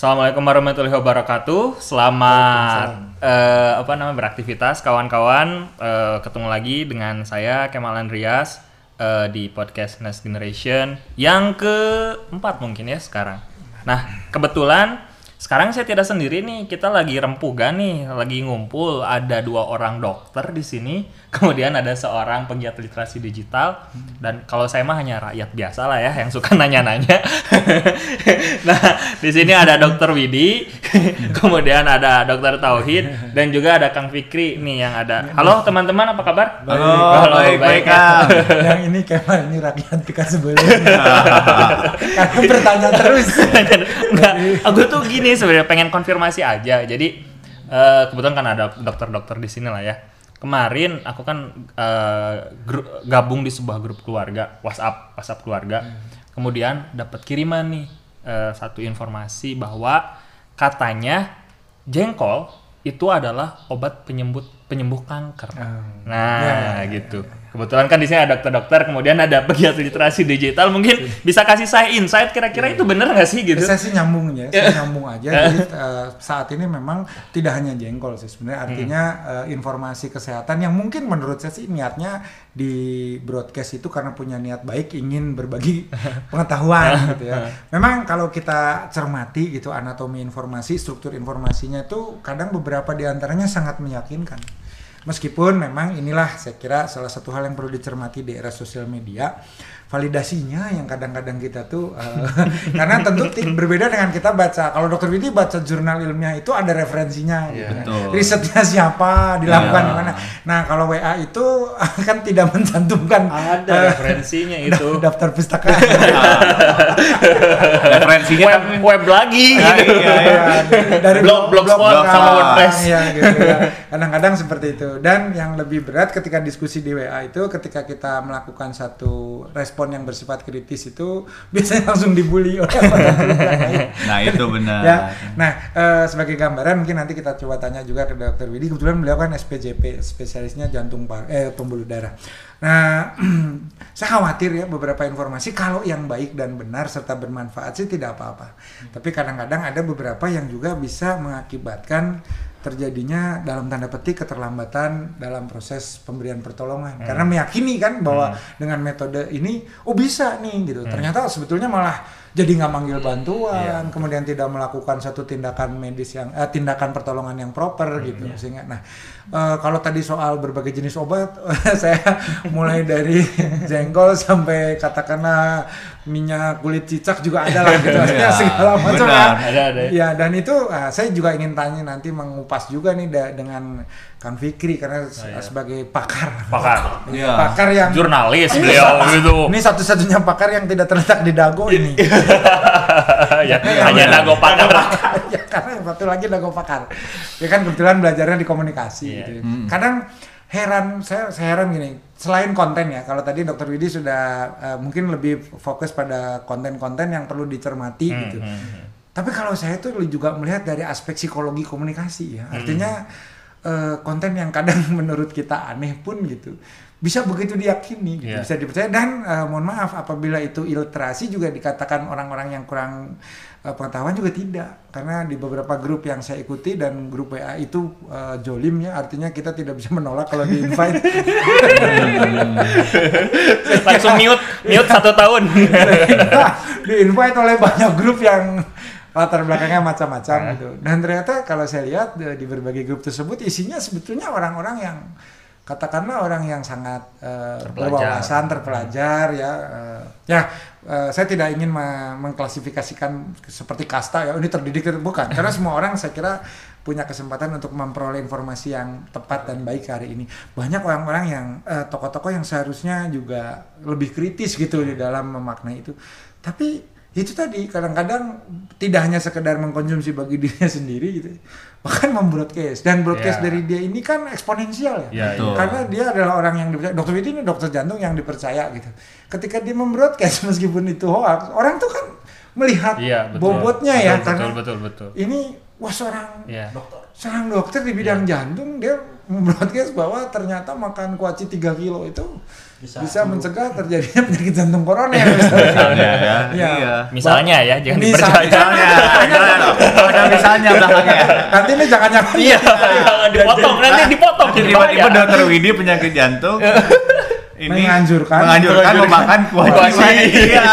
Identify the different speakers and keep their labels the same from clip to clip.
Speaker 1: Assalamualaikum warahmatullahi wabarakatuh. Selamat eh, apa namanya beraktivitas kawan-kawan. Eh, ketemu lagi dengan saya Kemal Andreas eh, di podcast Next Generation yang keempat mungkin ya sekarang. Nah kebetulan sekarang saya tidak sendiri nih. Kita lagi rempugan nih, lagi ngumpul. Ada dua orang dokter di sini. Kemudian ada seorang penggiat literasi digital. Dan kalau saya mah hanya rakyat biasa lah ya yang suka nanya-nanya. nah di sini ada Dokter Widi, kemudian ada Dokter Tauhid, dan juga ada Kang Fikri nih yang ada. Halo teman-teman, apa kabar?
Speaker 2: Halo,
Speaker 1: Halo,
Speaker 2: baik, baik,
Speaker 1: ya.
Speaker 2: Kang.
Speaker 3: yang ini Kemal ini rakyat tingkat sebelumnya karena bertanya terus
Speaker 1: Enggak, aku tuh gini sebenarnya pengen konfirmasi aja. Jadi eh, kebetulan kan ada dokter-dokter di sini lah ya. Kemarin aku kan eh, gru- gabung di sebuah grup keluarga WhatsApp, WhatsApp keluarga. Kemudian dapat kiriman nih eh, satu informasi bahwa katanya jengkol itu adalah obat penyembuh penyembuh kanker. Nah, gitu. Kebetulan kan di sini ada dokter-dokter, kemudian ada pegiat literasi digital, mungkin bisa kasih saya insight kira-kira itu bener nggak sih gitu?
Speaker 3: saya sih nyambung ya saya nyambung aja. Jadi eh, saat ini memang tidak hanya jengkol sih sebenarnya. Artinya eh, informasi kesehatan yang mungkin menurut saya sih niatnya di broadcast itu karena punya niat baik ingin berbagi pengetahuan gitu ya. Memang kalau kita cermati gitu anatomi informasi struktur informasinya itu kadang beberapa di antaranya sangat meyakinkan Meskipun memang inilah saya kira salah satu hal yang perlu dicermati di era sosial media, validasinya yang kadang-kadang kita tuh eh, karena tentu berbeda dengan kita baca. Kalau dokter Widi baca jurnal ilmiah itu ada referensinya, gitu kan.
Speaker 2: betul.
Speaker 3: risetnya siapa, dilakukan
Speaker 2: Ya.
Speaker 3: di mana. Nah kalau WA itu kan tidak mencantumkan
Speaker 1: Ada
Speaker 3: eh,
Speaker 1: referensinya itu.
Speaker 3: daftar pustaka.
Speaker 2: Referensinya
Speaker 1: web,
Speaker 2: tapi
Speaker 1: web lagi
Speaker 2: Ah,
Speaker 1: gitu.
Speaker 2: iya, iya.
Speaker 3: dari
Speaker 1: Blog- blogspot
Speaker 3: blog-
Speaker 1: sama
Speaker 3: ah,
Speaker 1: WordPress.
Speaker 3: iya, gitu ya. kadang-kadang seperti itu dan yang lebih berat ketika diskusi di WA itu ketika kita melakukan satu respon yang bersifat kritis itu biasanya langsung dibully oleh.
Speaker 2: Nah, itu benar.
Speaker 3: ya nah eh, sebagai gambaran mungkin nanti kita coba tanya juga ke dokter Widi kebetulan beliau kan SPJP spesialisnya jantung par eh pembuluh darah nah saya khawatir ya beberapa informasi kalau yang baik dan benar serta bermanfaat sih tidak apa-apa tapi kadang-kadang ada beberapa yang juga bisa mengakibatkan terjadinya dalam tanda petik keterlambatan dalam proses pemberian pertolongan. Karena meyakini kan bahwa dengan metode ini oh bisa nih gitu. Ternyata sebetulnya malah jadi nggak manggil bantuan kemudian tidak melakukan satu tindakan medis yang eh, tindakan pertolongan yang proper gitu sehingga nah eh, kalau tadi soal berbagai jenis obat saya mulai dari jengkol sampai katakanlah minyak kulit cicak juga ada lah gitu.
Speaker 2: Iya,
Speaker 3: segala macam
Speaker 2: benar.
Speaker 1: Ada, ada.
Speaker 3: Ya dan itu ah, saya juga ingin tanya nanti mengupas juga nih da- dengan Kang Fikri karena se-
Speaker 1: iya.
Speaker 3: sebagai pakar.
Speaker 1: Pakar.
Speaker 2: Iya.
Speaker 3: Pakar yang
Speaker 1: Jurnalis beliau gitu.
Speaker 3: ini satu-satunya pakar yang tidak terletak di dago ini.
Speaker 1: ya, hanya nago pakar.
Speaker 3: ya karena yang satu lagi dago pakar. Ya kan kebetulan belajarnya di komunikasi
Speaker 1: Iya.
Speaker 3: gitu. Kadang heran saya saya heran gini selain konten ya kalau tadi dokter Widi sudah eh, mungkin lebih fokus pada konten-konten yang perlu dicermati gitu tapi kalau saya tuh juga melihat dari aspek psikologi komunikasi ya artinya eh, konten yang kadang menurut kita aneh pun gitu bisa begitu diyakini gitu,
Speaker 1: Iya.
Speaker 3: bisa dipercaya dan eh, mohon maaf apabila itu iliterasi juga dikatakan orang-orang yang kurang eh, pengetahuan juga tidak karena di beberapa grup yang saya ikuti dan grup WA itu eh, jolim ya artinya kita tidak bisa menolak kalau di invite
Speaker 1: Langsung mute, mute satu tahun.
Speaker 3: di invite oleh banyak grup yang latar belakangnya macam-macam gitu. Dan ternyata kalau saya lihat di, di berbagai grup tersebut isinya sebetulnya orang-orang yang katakanlah orang yang sangat eh,
Speaker 1: Terpelajar.
Speaker 3: berwawasan, terpelajar ya. eh, ya eh, saya tidak ingin me- mengklasifikasikan seperti kasta ya ini terdidik itu bukan. Karena semua orang saya kira punya kesempatan untuk memperoleh informasi yang tepat dan baik hari ini. Banyak orang-orang yang eh, tokoh-tokoh yang seharusnya juga lebih kritis gitu di dalam memaknai itu. Tapi itu tadi kadang-kadang tidak hanya sekedar mengkonsumsi bagi dirinya sendiri gitu bahkan membroadcast dan broadcast
Speaker 1: Ya.
Speaker 3: dari dia ini kan eksponensial ya
Speaker 1: Ya,
Speaker 2: Betul.
Speaker 3: karena dia adalah orang yang dipercaya dokter Widi ini dokter jantung yang dipercaya gitu ketika dia membroadcast meskipun itu hoax orang tuh kan melihat
Speaker 1: Iya, betul.
Speaker 3: bobotnya
Speaker 1: betul,
Speaker 3: ya
Speaker 1: betul,
Speaker 3: karena
Speaker 1: betul, betul.
Speaker 3: ini wah seorang
Speaker 1: Iya.
Speaker 3: seorang dokter di bidang jantung dia membroadcast bahwa ternyata makan kuaci 3 kilo itu
Speaker 2: Bisa.
Speaker 3: bisa mencegah terjadinya penyakit jantung koroner misalnya.
Speaker 4: Misalnya ya.
Speaker 3: Iya.
Speaker 4: Iya.
Speaker 1: Misalnya ya, jangan
Speaker 3: Misalnya.
Speaker 1: dipercaya.
Speaker 4: Misalnya, misalnya. Ada misalnya belakangnya.
Speaker 3: Nanti ini jangan-jangan
Speaker 1: Iya, jangan dipotong, nanti dipotong jadi
Speaker 4: Tiba-tiba
Speaker 1: bahaya.
Speaker 4: dokter Widi penyakit jantung ini
Speaker 3: Menganjurkan.
Speaker 4: menganjurkan memakan kuah cili. Iya.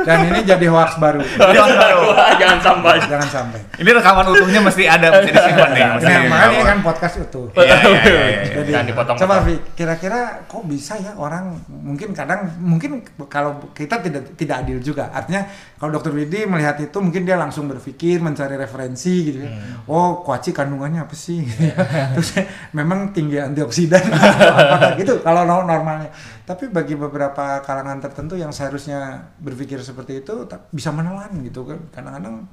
Speaker 3: dan ini jadi hoax baru.
Speaker 4: Jangan tahu.
Speaker 1: Jangan sampai.
Speaker 3: Jangan sampai.
Speaker 4: Ini rekaman utuhnya mesti ada, mesti disimpan nih. Mesti
Speaker 3: Nah, makanya ini kan podcast utuh.
Speaker 4: Iya, iya, iya, iya.
Speaker 3: Jadi,
Speaker 1: Jangan dipotong.
Speaker 3: coba Vi, kira-kira kok bisa ya orang mungkin kadang mungkin kalau kita tidak tidak adil juga. Artinya kalau dokter Widi melihat itu mungkin dia langsung berpikir mencari referensi gitu ya.
Speaker 1: Hmm.
Speaker 3: Oh, kuaci kandungannya apa sih? Terus memang tinggi antioksidan gitu kalau no- normalnya. Tapi bagi beberapa kalangan tertentu yang seharusnya berpikir seperti itu bisa menelan gitu kan. Kadang-kadang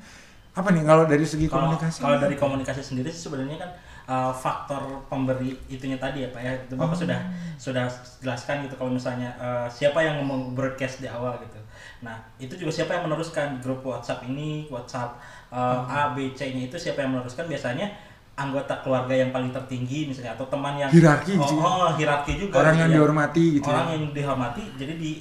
Speaker 3: apa nih kalau dari segi
Speaker 2: kalau
Speaker 3: komunikasi?
Speaker 2: kalau dari komunikasi sendiri sih sebenarnya kan uh, faktor pemberi itunya tadi ya pak ya itu bapak
Speaker 3: Oh.
Speaker 2: sudah sudah jelaskan gitu kalau misalnya uh, siapa yang ngomong broadcast di awal gitu nah itu juga siapa yang meneruskan grup WhatsApp ini WhatsApp uh, A B C nya itu siapa yang meneruskan biasanya anggota keluarga yang paling tertinggi misalnya atau teman yang
Speaker 3: Hierarki
Speaker 2: oh,
Speaker 3: sih.
Speaker 2: oh, hierarki juga
Speaker 3: Orang yang
Speaker 2: Iya.
Speaker 3: dihormati gitu
Speaker 2: orang
Speaker 3: ya.
Speaker 2: yang dihormati jadi di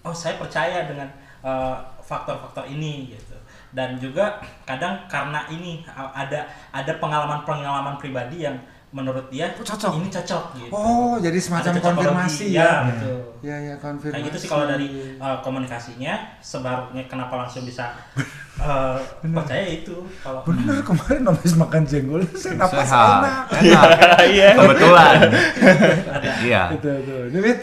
Speaker 2: oh saya percaya dengan uh, faktor-faktor ini gitu dan juga kadang karena ini uh, ada ada pengalaman-pengalaman pribadi yang menurut dia
Speaker 3: Oh, cocok.
Speaker 2: ini cocok gitu
Speaker 3: Oh, jadi semacam konfirmasi
Speaker 2: ya,
Speaker 3: ya.
Speaker 2: betul
Speaker 3: Ya ya konfirmasi.
Speaker 2: kayak gitu sih kalau dari uh, komunikasinya sebarunya kenapa langsung bisa uh, percaya itu kalau
Speaker 3: Bener kemarin habis makan jenggol saya napas enak.
Speaker 4: Enak.
Speaker 1: Iya.
Speaker 4: Kebetulan. Iya.
Speaker 3: Itu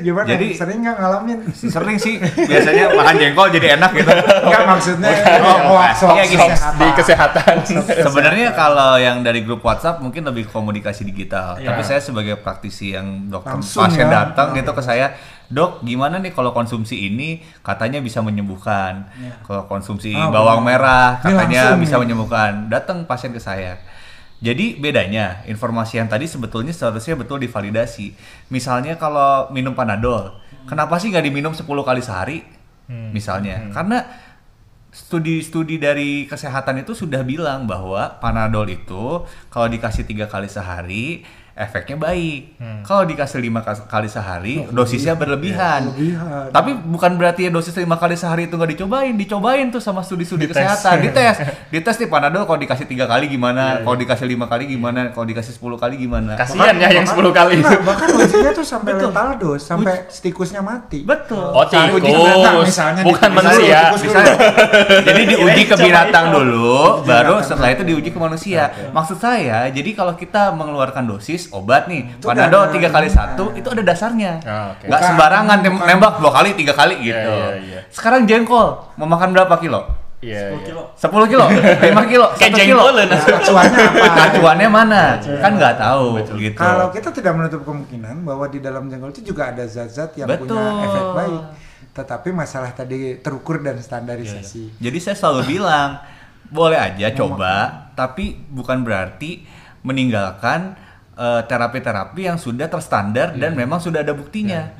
Speaker 3: gimana?
Speaker 4: Jadi-
Speaker 3: sering nggak ngalamin?
Speaker 4: Sering sih biasanya makan jengkol jadi enak gitu.
Speaker 3: Enggak maksudnya
Speaker 4: Oh,
Speaker 3: hoax hoax
Speaker 4: iya, gini.
Speaker 1: Di kesehatan.
Speaker 4: Sebenarnya kalau yang dari grup WhatsApp mungkin lebih komunikasi digital.
Speaker 2: Iya.
Speaker 4: Tapi saya sebagai praktisi yang dokter
Speaker 3: Langsung
Speaker 4: pasien
Speaker 3: ya.
Speaker 4: datang gitu ke saya, dok gimana nih kalau konsumsi ini katanya bisa menyembuhkan.
Speaker 2: Iya.
Speaker 4: Kalau konsumsi
Speaker 3: Ah,
Speaker 4: bawang
Speaker 3: benar.
Speaker 4: merah
Speaker 3: Ini
Speaker 4: katanya bisa
Speaker 3: nih.
Speaker 4: menyembuhkan. Datang pasien ke saya. Jadi bedanya informasi yang tadi sebetulnya seharusnya betul divalidasi. Misalnya kalau minum panadol, kenapa sih nggak diminum 10 kali sehari? Misalnya, karena studi-studi dari kesehatan itu sudah bilang bahwa panadol itu kalau dikasih tiga kali sehari efeknya baik. Kalau dikasih lima kali sehari dosisnya berlebihan.
Speaker 3: Berlebihan.
Speaker 4: Tapi bukan berarti ya dosis lima kali sehari itu nggak dicobain, dicobain tuh sama studi-studi
Speaker 1: Dites.
Speaker 4: kesehatan, dites, dites nih panadol kalau dikasih tiga kali gimana, kalau dikasih lima kali gimana, kalau dikasih 10 kali gimana.
Speaker 1: Kasihan ya yang 10 kali itu.
Speaker 3: Enggak, bahkan ujinya tuh sampai letal dose, sampai stikusnya mati.
Speaker 4: Betul.
Speaker 1: Oh,
Speaker 3: Cari uji binatang
Speaker 1: tikus.
Speaker 3: misalnya,
Speaker 1: Bukan
Speaker 3: tikus
Speaker 1: manusia.
Speaker 3: tikus
Speaker 4: jadi diuji ke
Speaker 2: Coba
Speaker 4: binatang dulu, baru setelah itu diuji ke manusia. Maksud saya, jadi kalau kita mengeluarkan dosis obat nih,
Speaker 3: Itu
Speaker 4: panadol
Speaker 3: ada-
Speaker 4: tiga kali satu, itu ada dasarnya.
Speaker 1: Ah, oke.
Speaker 4: Nggak
Speaker 3: Bukan-
Speaker 4: sembarangan
Speaker 3: bukan-
Speaker 4: nembak dua kali, tiga kali gitu.
Speaker 1: iya, iya.
Speaker 4: Sekarang jengkol, mau makan berapa kilo?
Speaker 1: Iya,
Speaker 2: 10
Speaker 1: iya.
Speaker 2: kilo
Speaker 4: 10 kilo, 5 kilo,
Speaker 1: Kayak
Speaker 4: 1 kilo.
Speaker 1: jengkol
Speaker 3: Nah, acuannya apa?
Speaker 4: Acuannya mana? Kan nggak tahu gitu.
Speaker 3: Kalau kita tidak menutup kemungkinan bahwa di dalam jengkol itu juga ada zat-zat yang
Speaker 4: Betul.
Speaker 3: punya efek baik. Tetapi masalah tadi terukur dan standarisasi.
Speaker 4: Jadi saya selalu bilang boleh aja coba, tapi bukan berarti meninggalkan eh, terapi-terapi yang sudah terstandar dan memang sudah ada buktinya.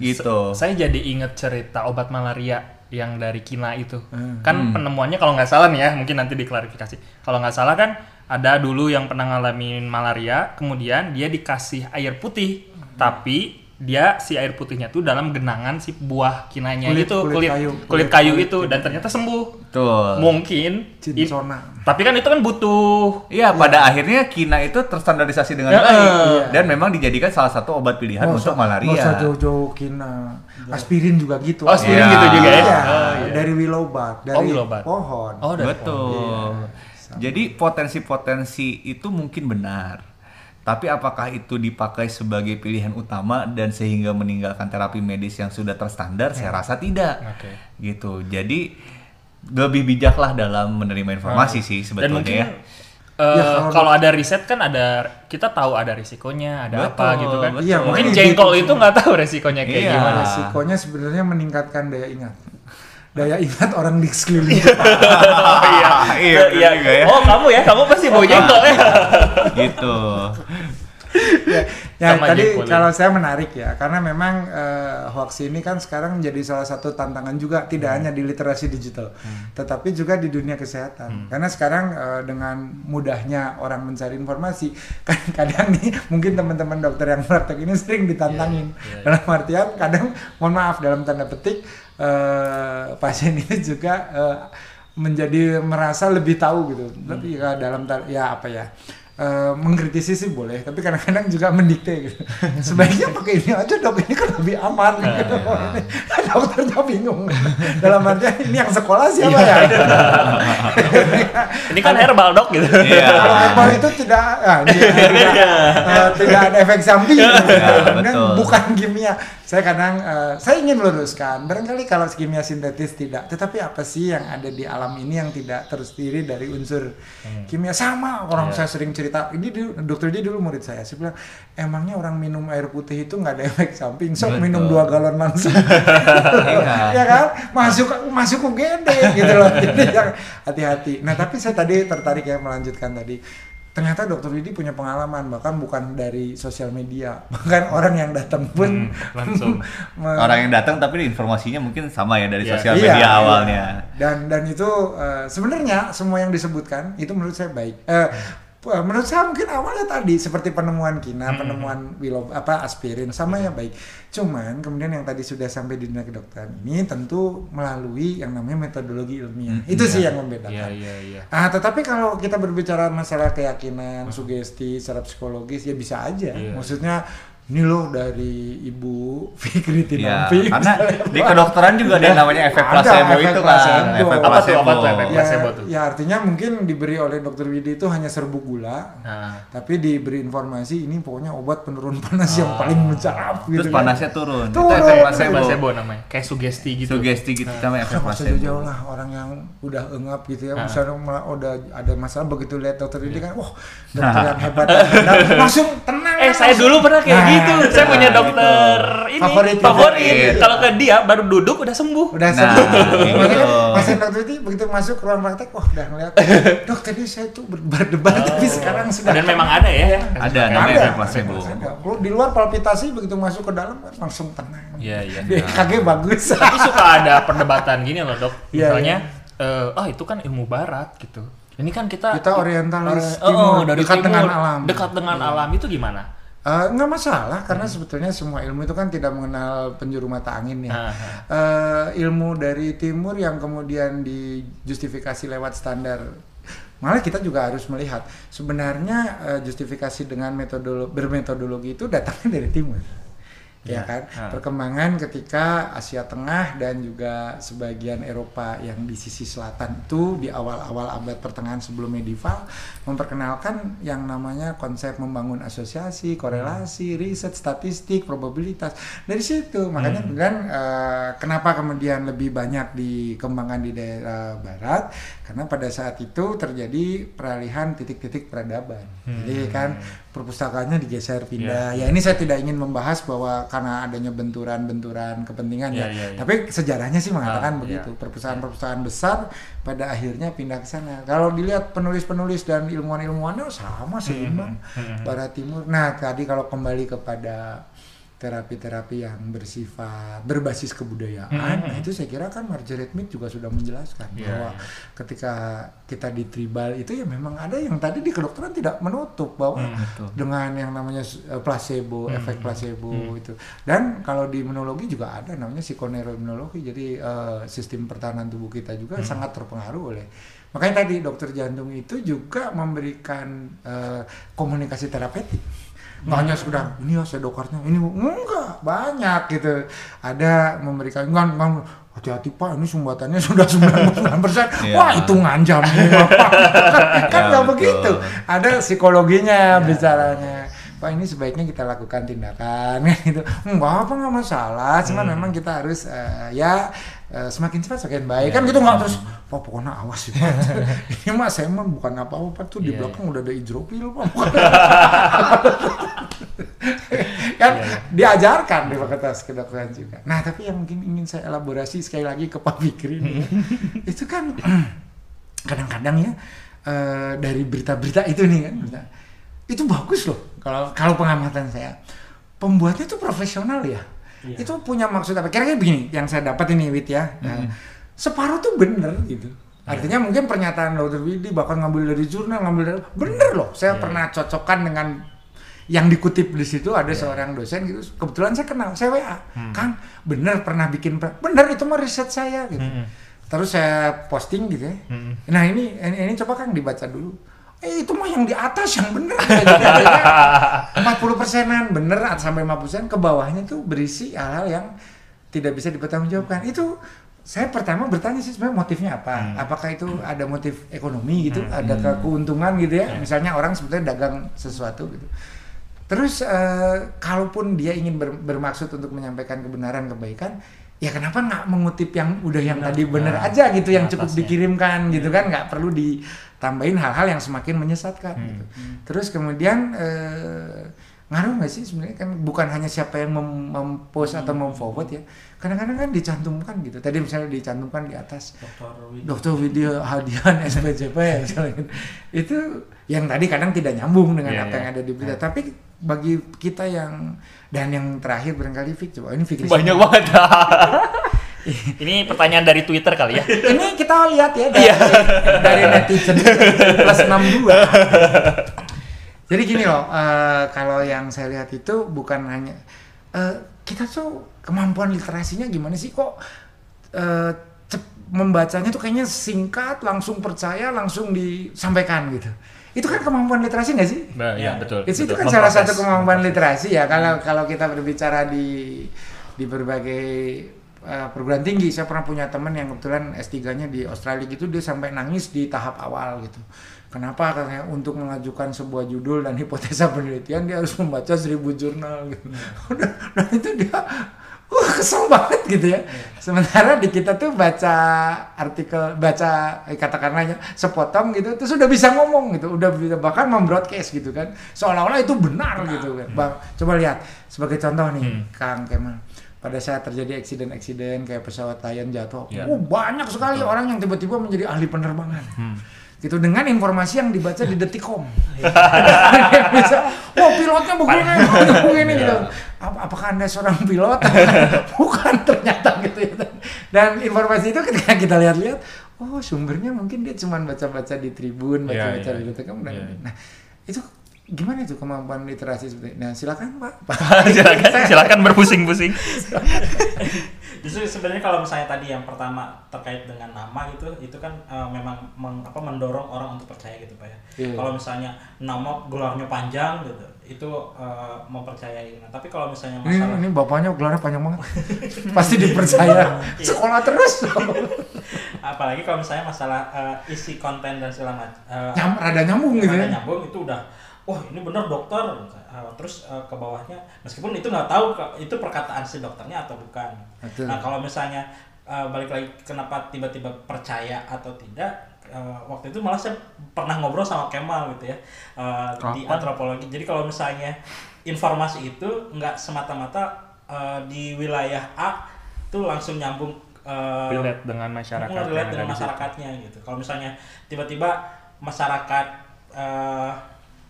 Speaker 4: Gitu.
Speaker 1: Saya jadi inget cerita obat malaria yang dari Kina itu.
Speaker 3: Hmm.
Speaker 1: Kan penemuannya kalau nggak salah nih ya, mungkin nanti diklarifikasi. Kalau nggak salah kan ada dulu yang pernah ngalamin malaria, kemudian dia dikasih air putih, tapi dia si air putihnya tuh dalam genangan si buah kinanya
Speaker 3: Kulit-
Speaker 1: itu
Speaker 3: kulit
Speaker 1: kulit
Speaker 3: kayu.
Speaker 1: kulit,
Speaker 3: Kulit
Speaker 1: kayu
Speaker 3: kayu
Speaker 1: itu dan ternyata sembuh.
Speaker 4: Betul.
Speaker 1: Mungkin i-
Speaker 3: Cinsona.
Speaker 1: tapi kan itu kan butuh
Speaker 4: Iya, pada akhirnya kina itu terstandarisasi dengan
Speaker 1: Ya,
Speaker 4: baik
Speaker 1: iya.
Speaker 4: dan memang dijadikan salah satu obat pilihan
Speaker 3: Nggak
Speaker 4: untuk
Speaker 3: usah-
Speaker 4: malaria.
Speaker 3: nggak usah jauh-jauh kina. Aspirin juga gitu.
Speaker 1: Oh, aspirin
Speaker 4: Iya.
Speaker 1: gitu juga ya.
Speaker 3: Iya,
Speaker 1: Oh, iya.
Speaker 3: dari willow bark, dari
Speaker 1: Oh, willow bark.
Speaker 3: pohon.
Speaker 1: Oh, dari
Speaker 4: Betul. Jadi potensi-potensi itu mungkin benar. Tapi apakah itu dipakai sebagai pilihan utama dan sehingga meninggalkan terapi medis yang sudah terstandar? Saya rasa tidak.
Speaker 1: Oke.
Speaker 4: Gitu. Jadi lebih bijaklah dalam menerima informasi sih
Speaker 1: Dan
Speaker 4: sebetulnya
Speaker 1: mungkin
Speaker 4: ya.
Speaker 1: eh,
Speaker 3: Ya, kalau-
Speaker 1: kalau ada riset kan ada kita tahu ada risikonya, ada apa
Speaker 4: Betul,
Speaker 1: gitu kan.
Speaker 3: Iya,
Speaker 1: mungkin jengkol
Speaker 3: gitu
Speaker 1: itu nggak tahu resikonya kayak
Speaker 4: Iya.
Speaker 1: gimana.
Speaker 3: Resikonya sebenarnya meningkatkan daya ingat. Daya ingat orang di sekeliling.
Speaker 1: oh iya.
Speaker 4: Iya, bener juga ya.
Speaker 1: Oh, kamu ya, kamu pasti bau jengkol ya.
Speaker 4: gitu.
Speaker 3: ya, Ya
Speaker 1: sama
Speaker 3: tadi kalau saya menarik ya karena memang eh, hoax ini kan sekarang menjadi salah satu tantangan juga tidak
Speaker 1: Hmm.
Speaker 3: hanya di literasi digital, tetapi juga di dunia kesehatan.
Speaker 1: Hmm.
Speaker 3: Karena sekarang eh, dengan mudahnya orang mencari informasi, kan kadang nih mungkin teman-teman dokter yang praktek ini sering ditantangin.
Speaker 1: Iya, iya.
Speaker 3: Dalam artian kadang mohon maaf dalam tanda petik eh, pasien ini juga eh, menjadi merasa lebih tahu gitu. Tapi ya dalam ya apa ya? eh, mengkritisi sih boleh, tapi kadang-kadang juga mendikte gitu. Sebaiknya pakai ini aja dok, ini kan lebih aman gitu. Ini, dokternya bingung. Dalam artian ini yang sekolah siapa ya?
Speaker 1: Ini kan herbal dok gitu.
Speaker 4: Iya.
Speaker 3: Kalau herbal itu tidak, ah, ini tidak, eh, tidak ada efek samping, kemudian
Speaker 4: betul.
Speaker 3: bukan kimia. Saya kadang, eh, saya ingin luruskan, barangkali kalau kimia sintetis tidak, tetapi apa sih yang ada di alam ini yang tidak terdiri dari unsur kimia sama orang saya sering cerita, ini dulu, dokter dia dulu murid saya, saya bilang emangnya orang minum air putih itu nggak ada efek samping, sok
Speaker 4: Betul.
Speaker 3: minum dua galon langsung,
Speaker 4: Iya.
Speaker 3: ya kan, masuk masuk UGD gitu loh, jadi hati-hati. Nah tapi saya tadi tertarik ya melanjutkan tadi. Ternyata dokter Widi punya pengalaman bahkan bukan dari sosial media, bahkan orang yang datang pun
Speaker 1: Hmm, langsung.
Speaker 4: Orang yang datang tapi informasinya mungkin sama ya dari
Speaker 1: Iya.
Speaker 4: sosial
Speaker 3: Iya,
Speaker 4: media
Speaker 3: iya.
Speaker 4: awalnya.
Speaker 3: Dan dan itu eh, sebenarnya semua yang disebutkan itu menurut saya baik. Eh, p- menurut saya mungkin awalnya tadi seperti penemuan kina, penemuan willow apa aspirin sama ya baik. Cuman kemudian yang tadi sudah sampai di dunia kedokteran ini tentu melalui yang namanya metodologi ilmiah. itu sih yang membedakan.
Speaker 1: Iya iya iya.
Speaker 3: Ah, tetapi kalau kita berbicara masalah keyakinan, sugesti, secara psikologis ya bisa aja.
Speaker 1: Iya.
Speaker 3: Maksudnya ini loh dari Ibu Fikri
Speaker 4: Iya,
Speaker 3: Tinampi.
Speaker 4: karena di kedokteran juga ada yang namanya efek
Speaker 3: Ada
Speaker 4: placebo
Speaker 3: efek
Speaker 4: itu kan.
Speaker 3: placebo.
Speaker 4: Efek placebo.
Speaker 1: apa tuh efek
Speaker 3: ya,
Speaker 1: placebo tuh?
Speaker 3: ya artinya mungkin diberi oleh dokter Widi itu hanya serbuk gula,
Speaker 1: Nah,
Speaker 3: tapi diberi informasi ini pokoknya obat penurun panas yang paling mencarap gitu.
Speaker 4: Terus
Speaker 3: kan.
Speaker 4: panasnya turun. Itu
Speaker 3: Turun.
Speaker 4: efek
Speaker 1: efek
Speaker 4: placebo.
Speaker 1: placebo namanya. Kayak sugesti gitu.
Speaker 4: Sugesti gitu namanya efek placebo.
Speaker 3: jauh-jauh lah orang yang udah engap gitu ya,
Speaker 1: Ah.
Speaker 3: misalnya malah udah ada masalah begitu lihat dokter Widi kan, wah dokter yang hebat, nah, langsung tenang.
Speaker 1: Eh, saya
Speaker 3: langsung.
Speaker 1: dulu pernah kayak
Speaker 3: Nah,
Speaker 1: gitu. Saya punya
Speaker 4: nah,
Speaker 1: dokter ini
Speaker 3: Favorit,
Speaker 1: favorit.
Speaker 4: favorit.
Speaker 1: Kalau ke dia baru duduk udah sembuh.
Speaker 3: udah
Speaker 4: Nah,
Speaker 3: sembuh.
Speaker 4: gitu.
Speaker 3: Makanya pasien dokter Widi begitu masuk ke ruang praktek, wah udah ngeliat, dok tadi saya tuh berdebar tapi sekarang sudah
Speaker 1: Oh. Dan memang ada ya.
Speaker 4: Ada
Speaker 3: Ada.
Speaker 4: namanya placebo.
Speaker 3: Kalau di luar palpitasi begitu masuk ke dalam kan langsung tenang.
Speaker 1: Iya iya.
Speaker 3: Di EKG bagus.
Speaker 1: Tapi suka ada perdebatan gini loh dok.
Speaker 3: Iya,
Speaker 1: Misalnya, eh, ah itu kan ilmu barat gitu. Ini kan kita
Speaker 3: Kita orientalis
Speaker 1: Ori-
Speaker 3: timur,
Speaker 1: oh, dari
Speaker 3: dekat
Speaker 1: timur,
Speaker 3: dengan alam.
Speaker 1: Dekat dengan alam itu gimana?
Speaker 3: Eh, nggak masalah karena sebetulnya semua ilmu itu kan tidak mengenal penjuru mata angin ya. Eh, ilmu dari timur yang kemudian dijustifikasi lewat standar malah kita juga harus melihat. Sebenarnya eh, justifikasi dengan metodolo bermetodologi itu datangnya dari timur ya
Speaker 1: Ya,
Speaker 3: kan
Speaker 1: ah.
Speaker 3: perkembangan ketika Asia Tengah dan juga sebagian Eropa yang di sisi selatan itu di awal-awal abad pertengahan sebelum medieval memperkenalkan yang namanya konsep membangun asosiasi, korelasi, riset, statistik, probabilitas. Dari situ makanya kemudian eh, kenapa kemudian lebih banyak dikembangkan di daerah barat karena pada saat itu terjadi peralihan titik-titik peradaban. Jadi kan perpustakaannya digeser pindah. Ya ini saya tidak ingin membahas bahwa karena adanya benturan-benturan kepentingan ya.
Speaker 1: Iya, iya, iya.
Speaker 3: Tapi sejarahnya sih mengatakan
Speaker 1: Ah,
Speaker 3: begitu. Perpustakaan-perpustakaan besar pada akhirnya pindah ke sana. Kalau dilihat penulis-penulis dan ilmuwan-ilmuwannya sama seimbang
Speaker 1: hmm.
Speaker 3: barat timur. Nah, tadi kalau kembali kepada terapi-terapi yang bersifat berbasis kebudayaan,
Speaker 1: Hmm.
Speaker 3: nah itu saya kira kan Margaret Mead juga sudah menjelaskan
Speaker 1: Iya,
Speaker 3: bahwa
Speaker 1: iya.
Speaker 3: ketika kita di tribal itu ya memang ada yang tadi di kedokteran tidak menutup bahwa
Speaker 1: Hmm,
Speaker 4: betul.
Speaker 3: dengan yang namanya eh, placebo, efek placebo itu. Dan kalau di imunologi juga ada namanya psikoneuroimunologi. Jadi eh, sistem pertahanan tubuh kita juga sangat terpengaruh oleh Makanya tadi dokter jantung itu juga memberikan eh, komunikasi terapeutik. Nggak hanya sekedar ini ya saya dokarnya ini enggak banyak gitu. Ada memberikan enggak, enggak hati-hati Pak ini sumbatannya sudah 99%.
Speaker 4: Iya.
Speaker 3: Wah, itu ngancam ini Bapak. kan
Speaker 4: Ya,
Speaker 3: nggak
Speaker 4: betul.
Speaker 3: begitu ada psikologinya
Speaker 1: Ya.
Speaker 3: bicaranya Pak ini sebaiknya kita lakukan tindakan gitu nggak apa nggak masalah cuman
Speaker 1: Hmm.
Speaker 3: memang kita harus eh, ya eh, semakin cepat semakin baik.
Speaker 1: Ya.
Speaker 3: kan gitu nggak terus Pak pokoknya awas sih Pak. Ini mah saya mah bukan apa-apa tuh di
Speaker 1: Iya,
Speaker 3: belakang udah ada hidropil Pak. Kan
Speaker 1: Iya, iya.
Speaker 3: diajarkan di fakultas kedokteran juga. Nah tapi yang mungkin ingin saya elaborasi sekali lagi ke Pak Fikri nih. Ya, itu kan kadang-kadang ya eh, dari berita-berita itu nih kan berita, itu bagus loh kalau kalau pengamatan saya. Pembuatnya itu profesional ya
Speaker 2: Iya.
Speaker 3: itu punya maksud apa? Kira-kira begini yang saya dapat ini Wit ya. Nah, separuh tuh bener gitu. Artinya mungkin pernyataan Dr. Widi bahkan ngambil dari jurnal ngambil dari bener loh. Saya pernah cocokkan dengan yang dikutip di situ ada seorang dosen gitu. Kebetulan saya kenal saya WA Kang bener pernah bikin bener itu mah riset saya gitu. Terus saya posting gitu ya. Nah ini, ini ini coba Kang dibaca dulu eh itu mah yang di atas yang bener empat puluh persenan bener sampai 50 persen. Ke bawahnya tuh berisi hal-hal yang tidak bisa dipertanggungjawabkan. Itu saya pertama bertanya sih sebenarnya motifnya apa? Apakah itu ada motif ekonomi gitu? Ada ke- keuntungan gitu ya. Misalnya orang sebetulnya dagang sesuatu gitu. Terus eh, kalaupun dia ingin ber- bermaksud untuk menyampaikan kebenaran kebaikan ya kenapa nggak mengutip yang udah yang tadi bener
Speaker 1: Nah,
Speaker 3: aja gitu yang cukup
Speaker 1: atasnya.
Speaker 3: dikirimkan gitu kan? Nggak perlu ditambahin hal-hal yang semakin menyesatkan gitu. terus kemudian eh, ngaruh nggak sih sebenarnya? Kan bukan hanya siapa yang mem- mempost atau memforward ya kadang-kadang kan dicantumkan gitu. Tadi misalnya dicantumkan di atas
Speaker 2: Dokter
Speaker 3: Video Hadian SPJP ya misalnya. itu yang tadi kadang tidak nyambung dengan
Speaker 1: Iya,
Speaker 3: apa
Speaker 1: iya.
Speaker 3: yang ada di berita. Tapi bagi kita yang dan yang terakhir barangkali Fik coba ini Fikri
Speaker 1: Banyak banget. Ini pertanyaan dari Twitter kali ya.
Speaker 3: ini kita lihat ya dari,
Speaker 1: Iya.
Speaker 3: dari netizen plus 62 jadi gini loh eh, kalau yang saya lihat itu bukan hanya eh, kita tuh kemampuan literasinya gimana sih kok cep- membacanya tuh kayaknya singkat langsung percaya langsung disampaikan gitu itu kan kemampuan literasi nggak sih
Speaker 1: Nah,
Speaker 2: Iya.
Speaker 1: ya, betul.
Speaker 3: itu, itu
Speaker 1: betul.
Speaker 3: kan salah
Speaker 1: Memproses.
Speaker 3: satu kemampuan literasi ya kalau kalau kita berbicara di di berbagai uh, perguruan tinggi saya pernah punya teman yang kebetulan S3-nya di Australia gitu dia sampai nangis di tahap awal gitu kenapa karena untuk mengajukan sebuah judul dan hipotesa penelitian dia harus membaca seribu jurnal gitu Udah, dan itu dia uh kesel banget gitu ya sementara di kita tuh baca artikel baca eh, katakanlah ya, sepotong gitu terus udah bisa ngomong gitu udah bisa bahkan membroadcast gitu kan seolah-olah itu benar gitu kan bang coba lihat sebagai contoh nih
Speaker 1: Hmm.
Speaker 3: Kang Kemal pada saat terjadi eksiden-eksiden kayak pesawat Lion jatuh,
Speaker 1: Ya.
Speaker 3: oh, banyak sekali orang yang tiba-tiba menjadi ahli penerbangan.
Speaker 1: Hmm.
Speaker 3: Gitu dengan informasi yang dibaca di Detikcom. Bisa, oh pilotnya begini, begini gitu. Ap- apakah anda seorang pilot? Bukan ternyata gitu ya. Dan informasi itu ketika kita lihat-lihat, oh sumbernya mungkin dia cuma baca-baca di Tribun,
Speaker 1: Iya,
Speaker 3: baca-baca
Speaker 1: iya.
Speaker 3: di Detikcom. dan-
Speaker 1: Iya, iya.
Speaker 3: Nah itu gimana itu kemampuan literasi seperti Nah silakan Pak.
Speaker 1: silakan, silakan berpusing-pusing.
Speaker 2: Justru sebenarnya kalau misalnya tadi yang pertama terkait dengan nama itu itu kan eh, memang meng- apa mendorong orang untuk percaya gitu pak ya.
Speaker 3: Iya.
Speaker 2: Kalau misalnya nama gelarnya panjang gitu itu eh, mempercayai. Nah tapi kalau misalnya
Speaker 3: Ini,
Speaker 2: masalah
Speaker 3: ini bapaknya gelarnya panjang banget. Pasti dipercaya. Sekolah terus.
Speaker 2: apalagi kalau misalnya masalah eh, isi konten dan segala macam eh,
Speaker 3: Nyam, rada nyambung gitu
Speaker 2: ada
Speaker 3: ya.
Speaker 2: nyambung itu udah wah ini bener dokter Uh, terus uh, ke bawahnya meskipun itu nggak tahu itu perkataan si dokternya atau bukan
Speaker 3: Betul.
Speaker 2: nah kalau misalnya uh, balik lagi kenapa tiba-tiba percaya atau tidak uh, waktu itu malah saya pernah ngobrol sama Kemal gitu ya uh, di antropologi jadi kalau misalnya informasi itu nggak semata-mata uh, di wilayah A tuh langsung nyambung uh,
Speaker 1: Relate dengan masyarakat.
Speaker 2: relate dengan masyarakatnya gitu. Kalau misalnya tiba-tiba masyarakat eh,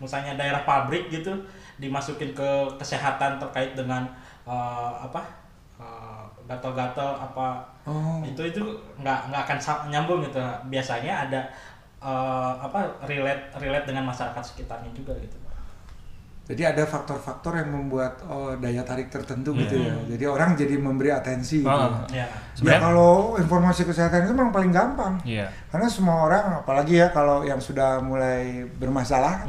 Speaker 2: misalnya daerah pabrik gitu dimasukin ke kesehatan terkait dengan eh, apa eh, gatal-gatal apa
Speaker 3: Oh.
Speaker 2: itu itu nggak nggak akan nyambung gitu. Biasanya ada eh, apa relate relate dengan masyarakat sekitarnya juga gitu.
Speaker 3: Jadi ada faktor-faktor yang membuat oh, daya tarik tertentu gitu ya. Jadi orang jadi memberi atensi gitu.
Speaker 1: Ah.
Speaker 2: Ya.
Speaker 3: Ya
Speaker 1: Sebenarnya-
Speaker 3: kalau informasi kesehatan itu memang paling gampang.
Speaker 1: Iya.
Speaker 3: Karena semua orang apalagi ya kalau yang sudah mulai bermasalah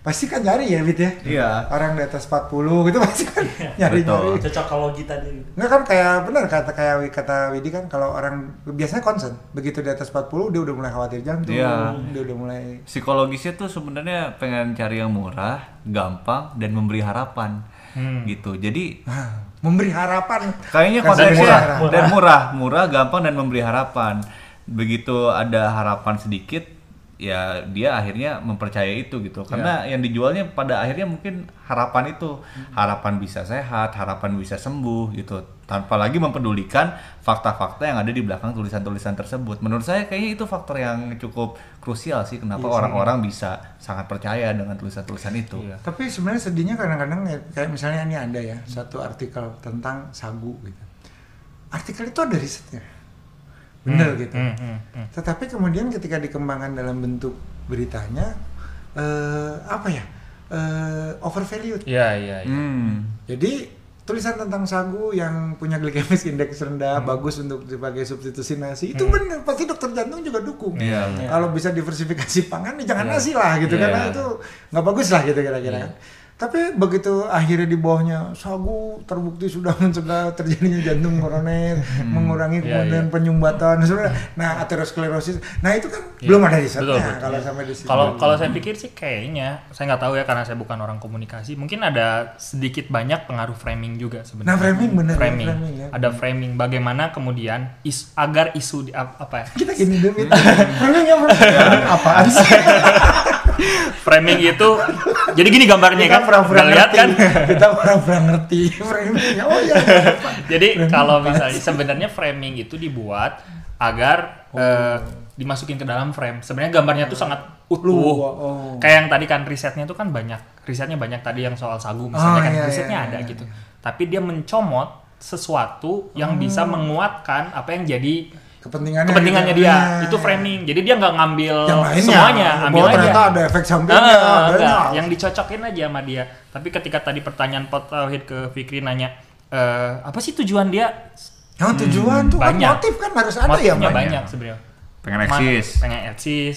Speaker 3: pasti kan nyari ya Bit ya.
Speaker 4: Iya.
Speaker 3: Orang di atas 40 gitu pasti kan nyari-nyari.
Speaker 2: Cocokologi tadi.
Speaker 3: Nggak kan kayak benar kata kayak kata Widi kan kalau orang biasanya concern begitu di atas 40 dia udah mulai khawatir jantung,
Speaker 4: Iya.
Speaker 3: dia udah mulai
Speaker 4: Psikologisnya tuh sebenarnya pengen cari yang murah, gampang dan memberi harapan.
Speaker 1: Hmm.
Speaker 4: Gitu. Jadi
Speaker 3: memberi harapan.
Speaker 4: kayaknya konteksnya
Speaker 3: murah.
Speaker 4: dan murah, murah, gampang dan memberi harapan. Begitu ada harapan sedikit, ya dia akhirnya mempercayai itu gitu. Karena yang dijualnya pada akhirnya mungkin harapan itu. Harapan bisa sehat harapan bisa sembuh gitu. Tanpa lagi mempedulikan fakta-fakta yang ada di belakang tulisan-tulisan tersebut. Menurut saya kayaknya itu faktor yang cukup krusial sih kenapa orang-orang bisa sangat percaya dengan tulisan-tulisan itu.
Speaker 1: Iya.
Speaker 3: Tapi sebenarnya sedihnya kadang-kadang ya, kayak misalnya ini ada ya satu artikel tentang sagu gitu. Artikel itu ada risetnya, bener gitu.
Speaker 1: Hmm, hmm, hmm.
Speaker 3: Tetapi kemudian ketika dikembangkan dalam bentuk beritanya, eh, apa ya, eh, overvalued.
Speaker 1: Iya, iya, iya.
Speaker 4: hmm.
Speaker 3: Jadi tulisan tentang sagu yang punya glycemic index
Speaker 1: Hmm.
Speaker 3: rendah bagus untuk sebagai substitusi nasi itu benar pasti dokter jantung juga dukung.
Speaker 4: Iya.
Speaker 3: Kalau bisa diversifikasi pangan ya jangan
Speaker 1: Iya.
Speaker 3: nasi lah gitu
Speaker 1: Iya.
Speaker 3: karena itu nggak bagus lah gitu kira-kira
Speaker 1: Iya.
Speaker 3: Tapi begitu akhirnya di bawahnya sagu terbukti sudah mencegah terjadinya jantung koroner, mengurangi
Speaker 1: Iya,
Speaker 3: kemudian
Speaker 1: iya.
Speaker 3: penyumbatan, saudara. Nah aterosklerosis, nah itu kan
Speaker 1: Iya.
Speaker 3: belum ada risetnya
Speaker 1: Betul, betul.
Speaker 3: kalau sampai di situ.
Speaker 1: Kalau kalau saya pikir sih kayaknya saya nggak tahu ya karena saya bukan orang komunikasi. Mungkin ada sedikit banyak pengaruh framing juga sebenarnya.
Speaker 3: Nah, framing bener,
Speaker 1: Framing.
Speaker 3: framing, ya.
Speaker 1: Ada framing bagaimana kemudian is, agar isu di, ap- apa ya?
Speaker 3: kita gini dulu itu, framing ya, framing. apaan sih?
Speaker 1: Framing itu jadi gini gambarnya kan.
Speaker 3: Pura-pura ngerti.
Speaker 1: kan?
Speaker 3: kita pura-pura ngerti framing oh iya
Speaker 1: Jadi kalau misalnya sebenarnya framing itu dibuat agar
Speaker 3: Oh.
Speaker 1: eh, dimasukin ke dalam frame. Sebenarnya gambarnya tuh sangat utuh.
Speaker 3: Oh.
Speaker 1: Kayak yang tadi kan risetnya tuh kan banyak. Risetnya banyak tadi yang soal sagu
Speaker 3: Oh,
Speaker 1: misalnya kan
Speaker 3: iya,
Speaker 1: risetnya
Speaker 3: iya,
Speaker 1: ada
Speaker 3: iya,
Speaker 1: gitu. Tapi dia mencomot sesuatu yang bisa menguatkan apa yang jadi
Speaker 3: kepentingannya
Speaker 1: kepentingannya dia.
Speaker 3: Nah,
Speaker 1: Itu framing. Jadi dia nggak ngambil
Speaker 3: yang lainnya
Speaker 1: semuanya, ambil
Speaker 3: bahwa
Speaker 1: aja.
Speaker 3: ternyata ada efek sampingnya banyak.
Speaker 1: enggak, yang dicocokin aja sama dia. Tapi ketika tadi pertanyaan Pot Tauhid ke Fikri nanya, eh, apa sih tujuan dia?
Speaker 3: yang tujuan tuh kan
Speaker 1: banyak.
Speaker 3: motif kan harus ada ya
Speaker 1: Motifnya
Speaker 3: Mbak?
Speaker 1: banyak sebenarnya.
Speaker 4: pengen eksis
Speaker 1: Pengen eksis.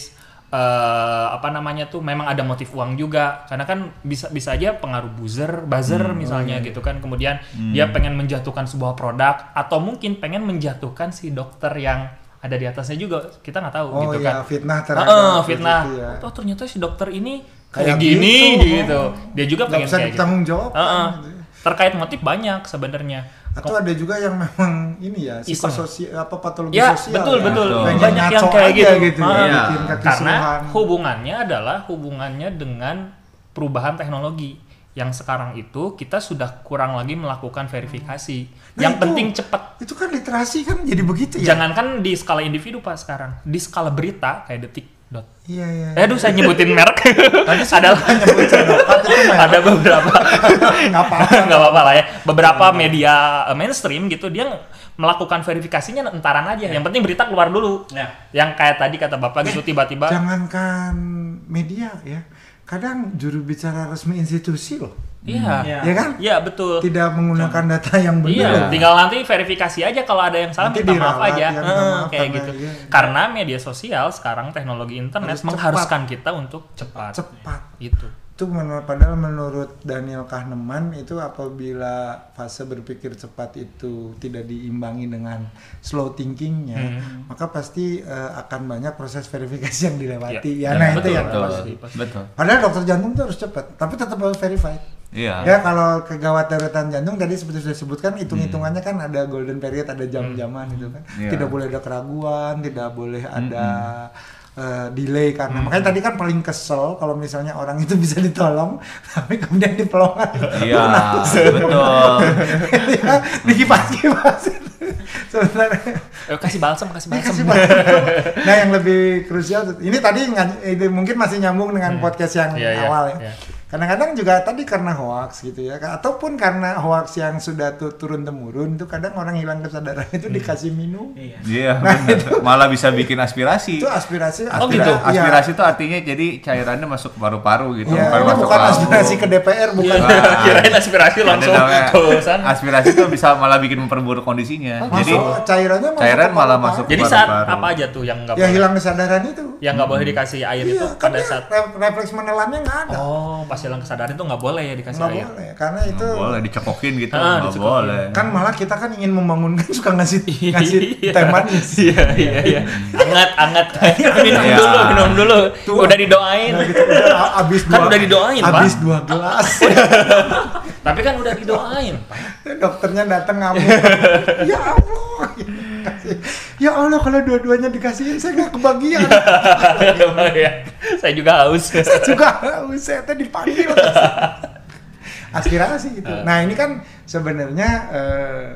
Speaker 1: Eh, apa namanya tuh memang ada motif uang juga karena kan bisa bisa aja pengaruh buzzer, buzzer
Speaker 3: Hmm.
Speaker 1: misalnya
Speaker 3: Oh,
Speaker 1: gitu kan kemudian dia pengen menjatuhkan sebuah produk atau mungkin pengen menjatuhkan si dokter yang ada di atasnya juga kita nggak tahu
Speaker 3: oh
Speaker 1: gitu
Speaker 3: ya
Speaker 1: kan
Speaker 3: fitnah
Speaker 1: Ah,
Speaker 3: terhadap
Speaker 1: ah, fitnah.
Speaker 3: gitu ya.
Speaker 1: Oh ternyata si dokter ini
Speaker 3: Kayak
Speaker 1: kayak, gini
Speaker 3: gitu.
Speaker 1: gitu. Dia juga pengen
Speaker 3: bisa
Speaker 1: kayak gitu.
Speaker 3: jawab
Speaker 1: ah.
Speaker 3: gitu.
Speaker 1: Terkait motif banyak sebenarnya.
Speaker 3: atau ada juga yang memang ini ya psikososial apa patologi
Speaker 1: Ya
Speaker 3: sosial
Speaker 1: betul
Speaker 3: ya.
Speaker 1: betul.
Speaker 3: Pengen
Speaker 1: Banyak yang kayak gitu.
Speaker 3: gitu
Speaker 1: Ah,
Speaker 3: ya,
Speaker 4: Iya.
Speaker 3: bikin
Speaker 1: Karena hubungannya adalah hubungannya dengan perubahan teknologi. Yang sekarang itu kita sudah kurang lagi melakukan verifikasi.
Speaker 3: Nah,
Speaker 1: yang
Speaker 3: itu-
Speaker 1: penting cepat.
Speaker 3: itu kan literasi kan jadi begitu ya
Speaker 1: Jangankan di skala individu Pak sekarang, di skala berita kayak detik. Dot.
Speaker 3: iya iya
Speaker 1: Eh, aduh saya nyebutin merek.
Speaker 3: tadi saya
Speaker 1: Adalah
Speaker 3: nyebut Cedokat itu merek.
Speaker 1: Ada beberapa.
Speaker 3: Nggak apa-apa.
Speaker 1: Nggak apa-apa lah ya. Beberapa media eh, mainstream gitu dia melakukan verifikasinya entaran aja. Yang penting berita keluar dulu.
Speaker 2: Ya.
Speaker 1: yang kayak tadi kata bapak gitu tiba-tiba
Speaker 3: jangankan media ya. Kadang juru bicara resmi institusi loh.
Speaker 1: Iya.
Speaker 2: Iya.
Speaker 3: ya. Kan?
Speaker 1: Iya betul.
Speaker 3: Tidak menggunakan data yang benar.
Speaker 1: Iya, tinggal nanti verifikasi aja kalau ada yang salah
Speaker 3: Nanti
Speaker 1: minta maaf aja,
Speaker 3: ya, minta
Speaker 1: Eh,
Speaker 3: maaf
Speaker 1: kayak
Speaker 3: karena
Speaker 1: gitu.
Speaker 3: iya.
Speaker 1: Karena media sosial sekarang teknologi internet
Speaker 3: Harus
Speaker 1: mengharuskan kita untuk cepat.
Speaker 3: cepat.
Speaker 1: Itu.
Speaker 3: Itu menurut padahal menurut Daniel Kahneman itu apabila fase berpikir cepat itu tidak diimbangi dengan slow thinkingnya
Speaker 1: Hmm.
Speaker 3: maka pasti eh, akan banyak proses verifikasi yang dilewati
Speaker 1: Ya,
Speaker 3: ya,
Speaker 1: ya,
Speaker 3: nah
Speaker 1: betul,
Speaker 3: itu yang
Speaker 1: betul.
Speaker 3: pasti.
Speaker 4: betul
Speaker 3: padahal dokter jantung itu harus cepat tapi tetap harus verified
Speaker 4: iya
Speaker 3: Ya kalau kegawat darurat jantung tadi seperti sudah disebutkan hitung-hitungannya kan ada golden period, ada jam-jaman gitu kan.
Speaker 4: Iya.
Speaker 3: Tidak boleh ada keraguan, tidak boleh ada eh, delay karena makanya tadi kan paling kesel kalau misalnya orang itu bisa ditolong tapi kemudian dipelongan.
Speaker 4: iya betul
Speaker 3: ya, dikipas-kipas. Sebenarnya
Speaker 1: Eh, kasih balsam, kasih balsam.
Speaker 3: Nah yang lebih krusial ini tadi ini mungkin masih nyambung dengan podcast yang
Speaker 1: Iya, iya,
Speaker 3: awal ya.
Speaker 1: iya.
Speaker 3: Kadang-kadang juga tadi karena hoax gitu ya, ataupun karena hoax yang sudah tu- turun temurun itu kadang orang hilang kesadaran itu
Speaker 1: Hmm.
Speaker 3: dikasih minum.
Speaker 2: Iya.
Speaker 4: iya bener. malah bisa bikin aspirasi
Speaker 3: Itu aspirasi.
Speaker 1: Oh,
Speaker 4: Aspira-
Speaker 1: gitu?
Speaker 3: Iya.
Speaker 4: aspirasi itu artinya jadi cairannya masuk paru-paru gitu
Speaker 3: Iya, ini
Speaker 4: masuk
Speaker 3: bukan
Speaker 4: ke
Speaker 3: aspirasi ke DPR, bukan.
Speaker 1: Iya,
Speaker 4: Nah.
Speaker 1: Kirain aspirasi langsung ke sana.
Speaker 4: aspirasi itu bisa malah bikin memperburuk kondisinya jadi
Speaker 3: Masuk cairannya masuk
Speaker 4: cairan
Speaker 3: ke
Speaker 4: malah
Speaker 3: paru-paru.
Speaker 4: masuk
Speaker 1: Jadi saat
Speaker 4: paru-paru.
Speaker 1: apa aja tuh yang nggak
Speaker 3: Ya
Speaker 1: boleh?
Speaker 3: hilang kesadaran itu.
Speaker 1: Yang nggak boleh dikasih air itu
Speaker 3: Iya, kan
Speaker 1: pada saat
Speaker 3: re- refleks menelannya nggak ada.
Speaker 1: Oh, pas hilang kesadaran itu nggak boleh ya dikasih
Speaker 3: nggak
Speaker 1: air.
Speaker 3: boleh, karena itu
Speaker 4: Nggak boleh dicekokin gitu
Speaker 1: Ah,
Speaker 4: nggak boleh
Speaker 3: kan malah kita kan ingin membangunkan suka ngasih ngasih
Speaker 1: Iya.
Speaker 3: teh manis.
Speaker 1: Iya, iya, iya. Anget, anget. minum
Speaker 4: Iya.
Speaker 1: dulu, minum dulu.
Speaker 3: Tuh.
Speaker 1: Udah didoain.
Speaker 3: Nah, gitu, udah abis
Speaker 1: Kan
Speaker 3: dua,
Speaker 1: udah didoain, Pak.
Speaker 3: abis dua gelas
Speaker 1: Tapi kan udah didoain.
Speaker 3: dokternya datang ngamuk ya Allah. Ya Allah kalau dua-duanya dikasihin saya nggak kebagian
Speaker 1: Ya, Saya juga haus.
Speaker 3: saya juga haus, saya tadi dipanggil aspirasi itu nah ini kan sebenarnya eh,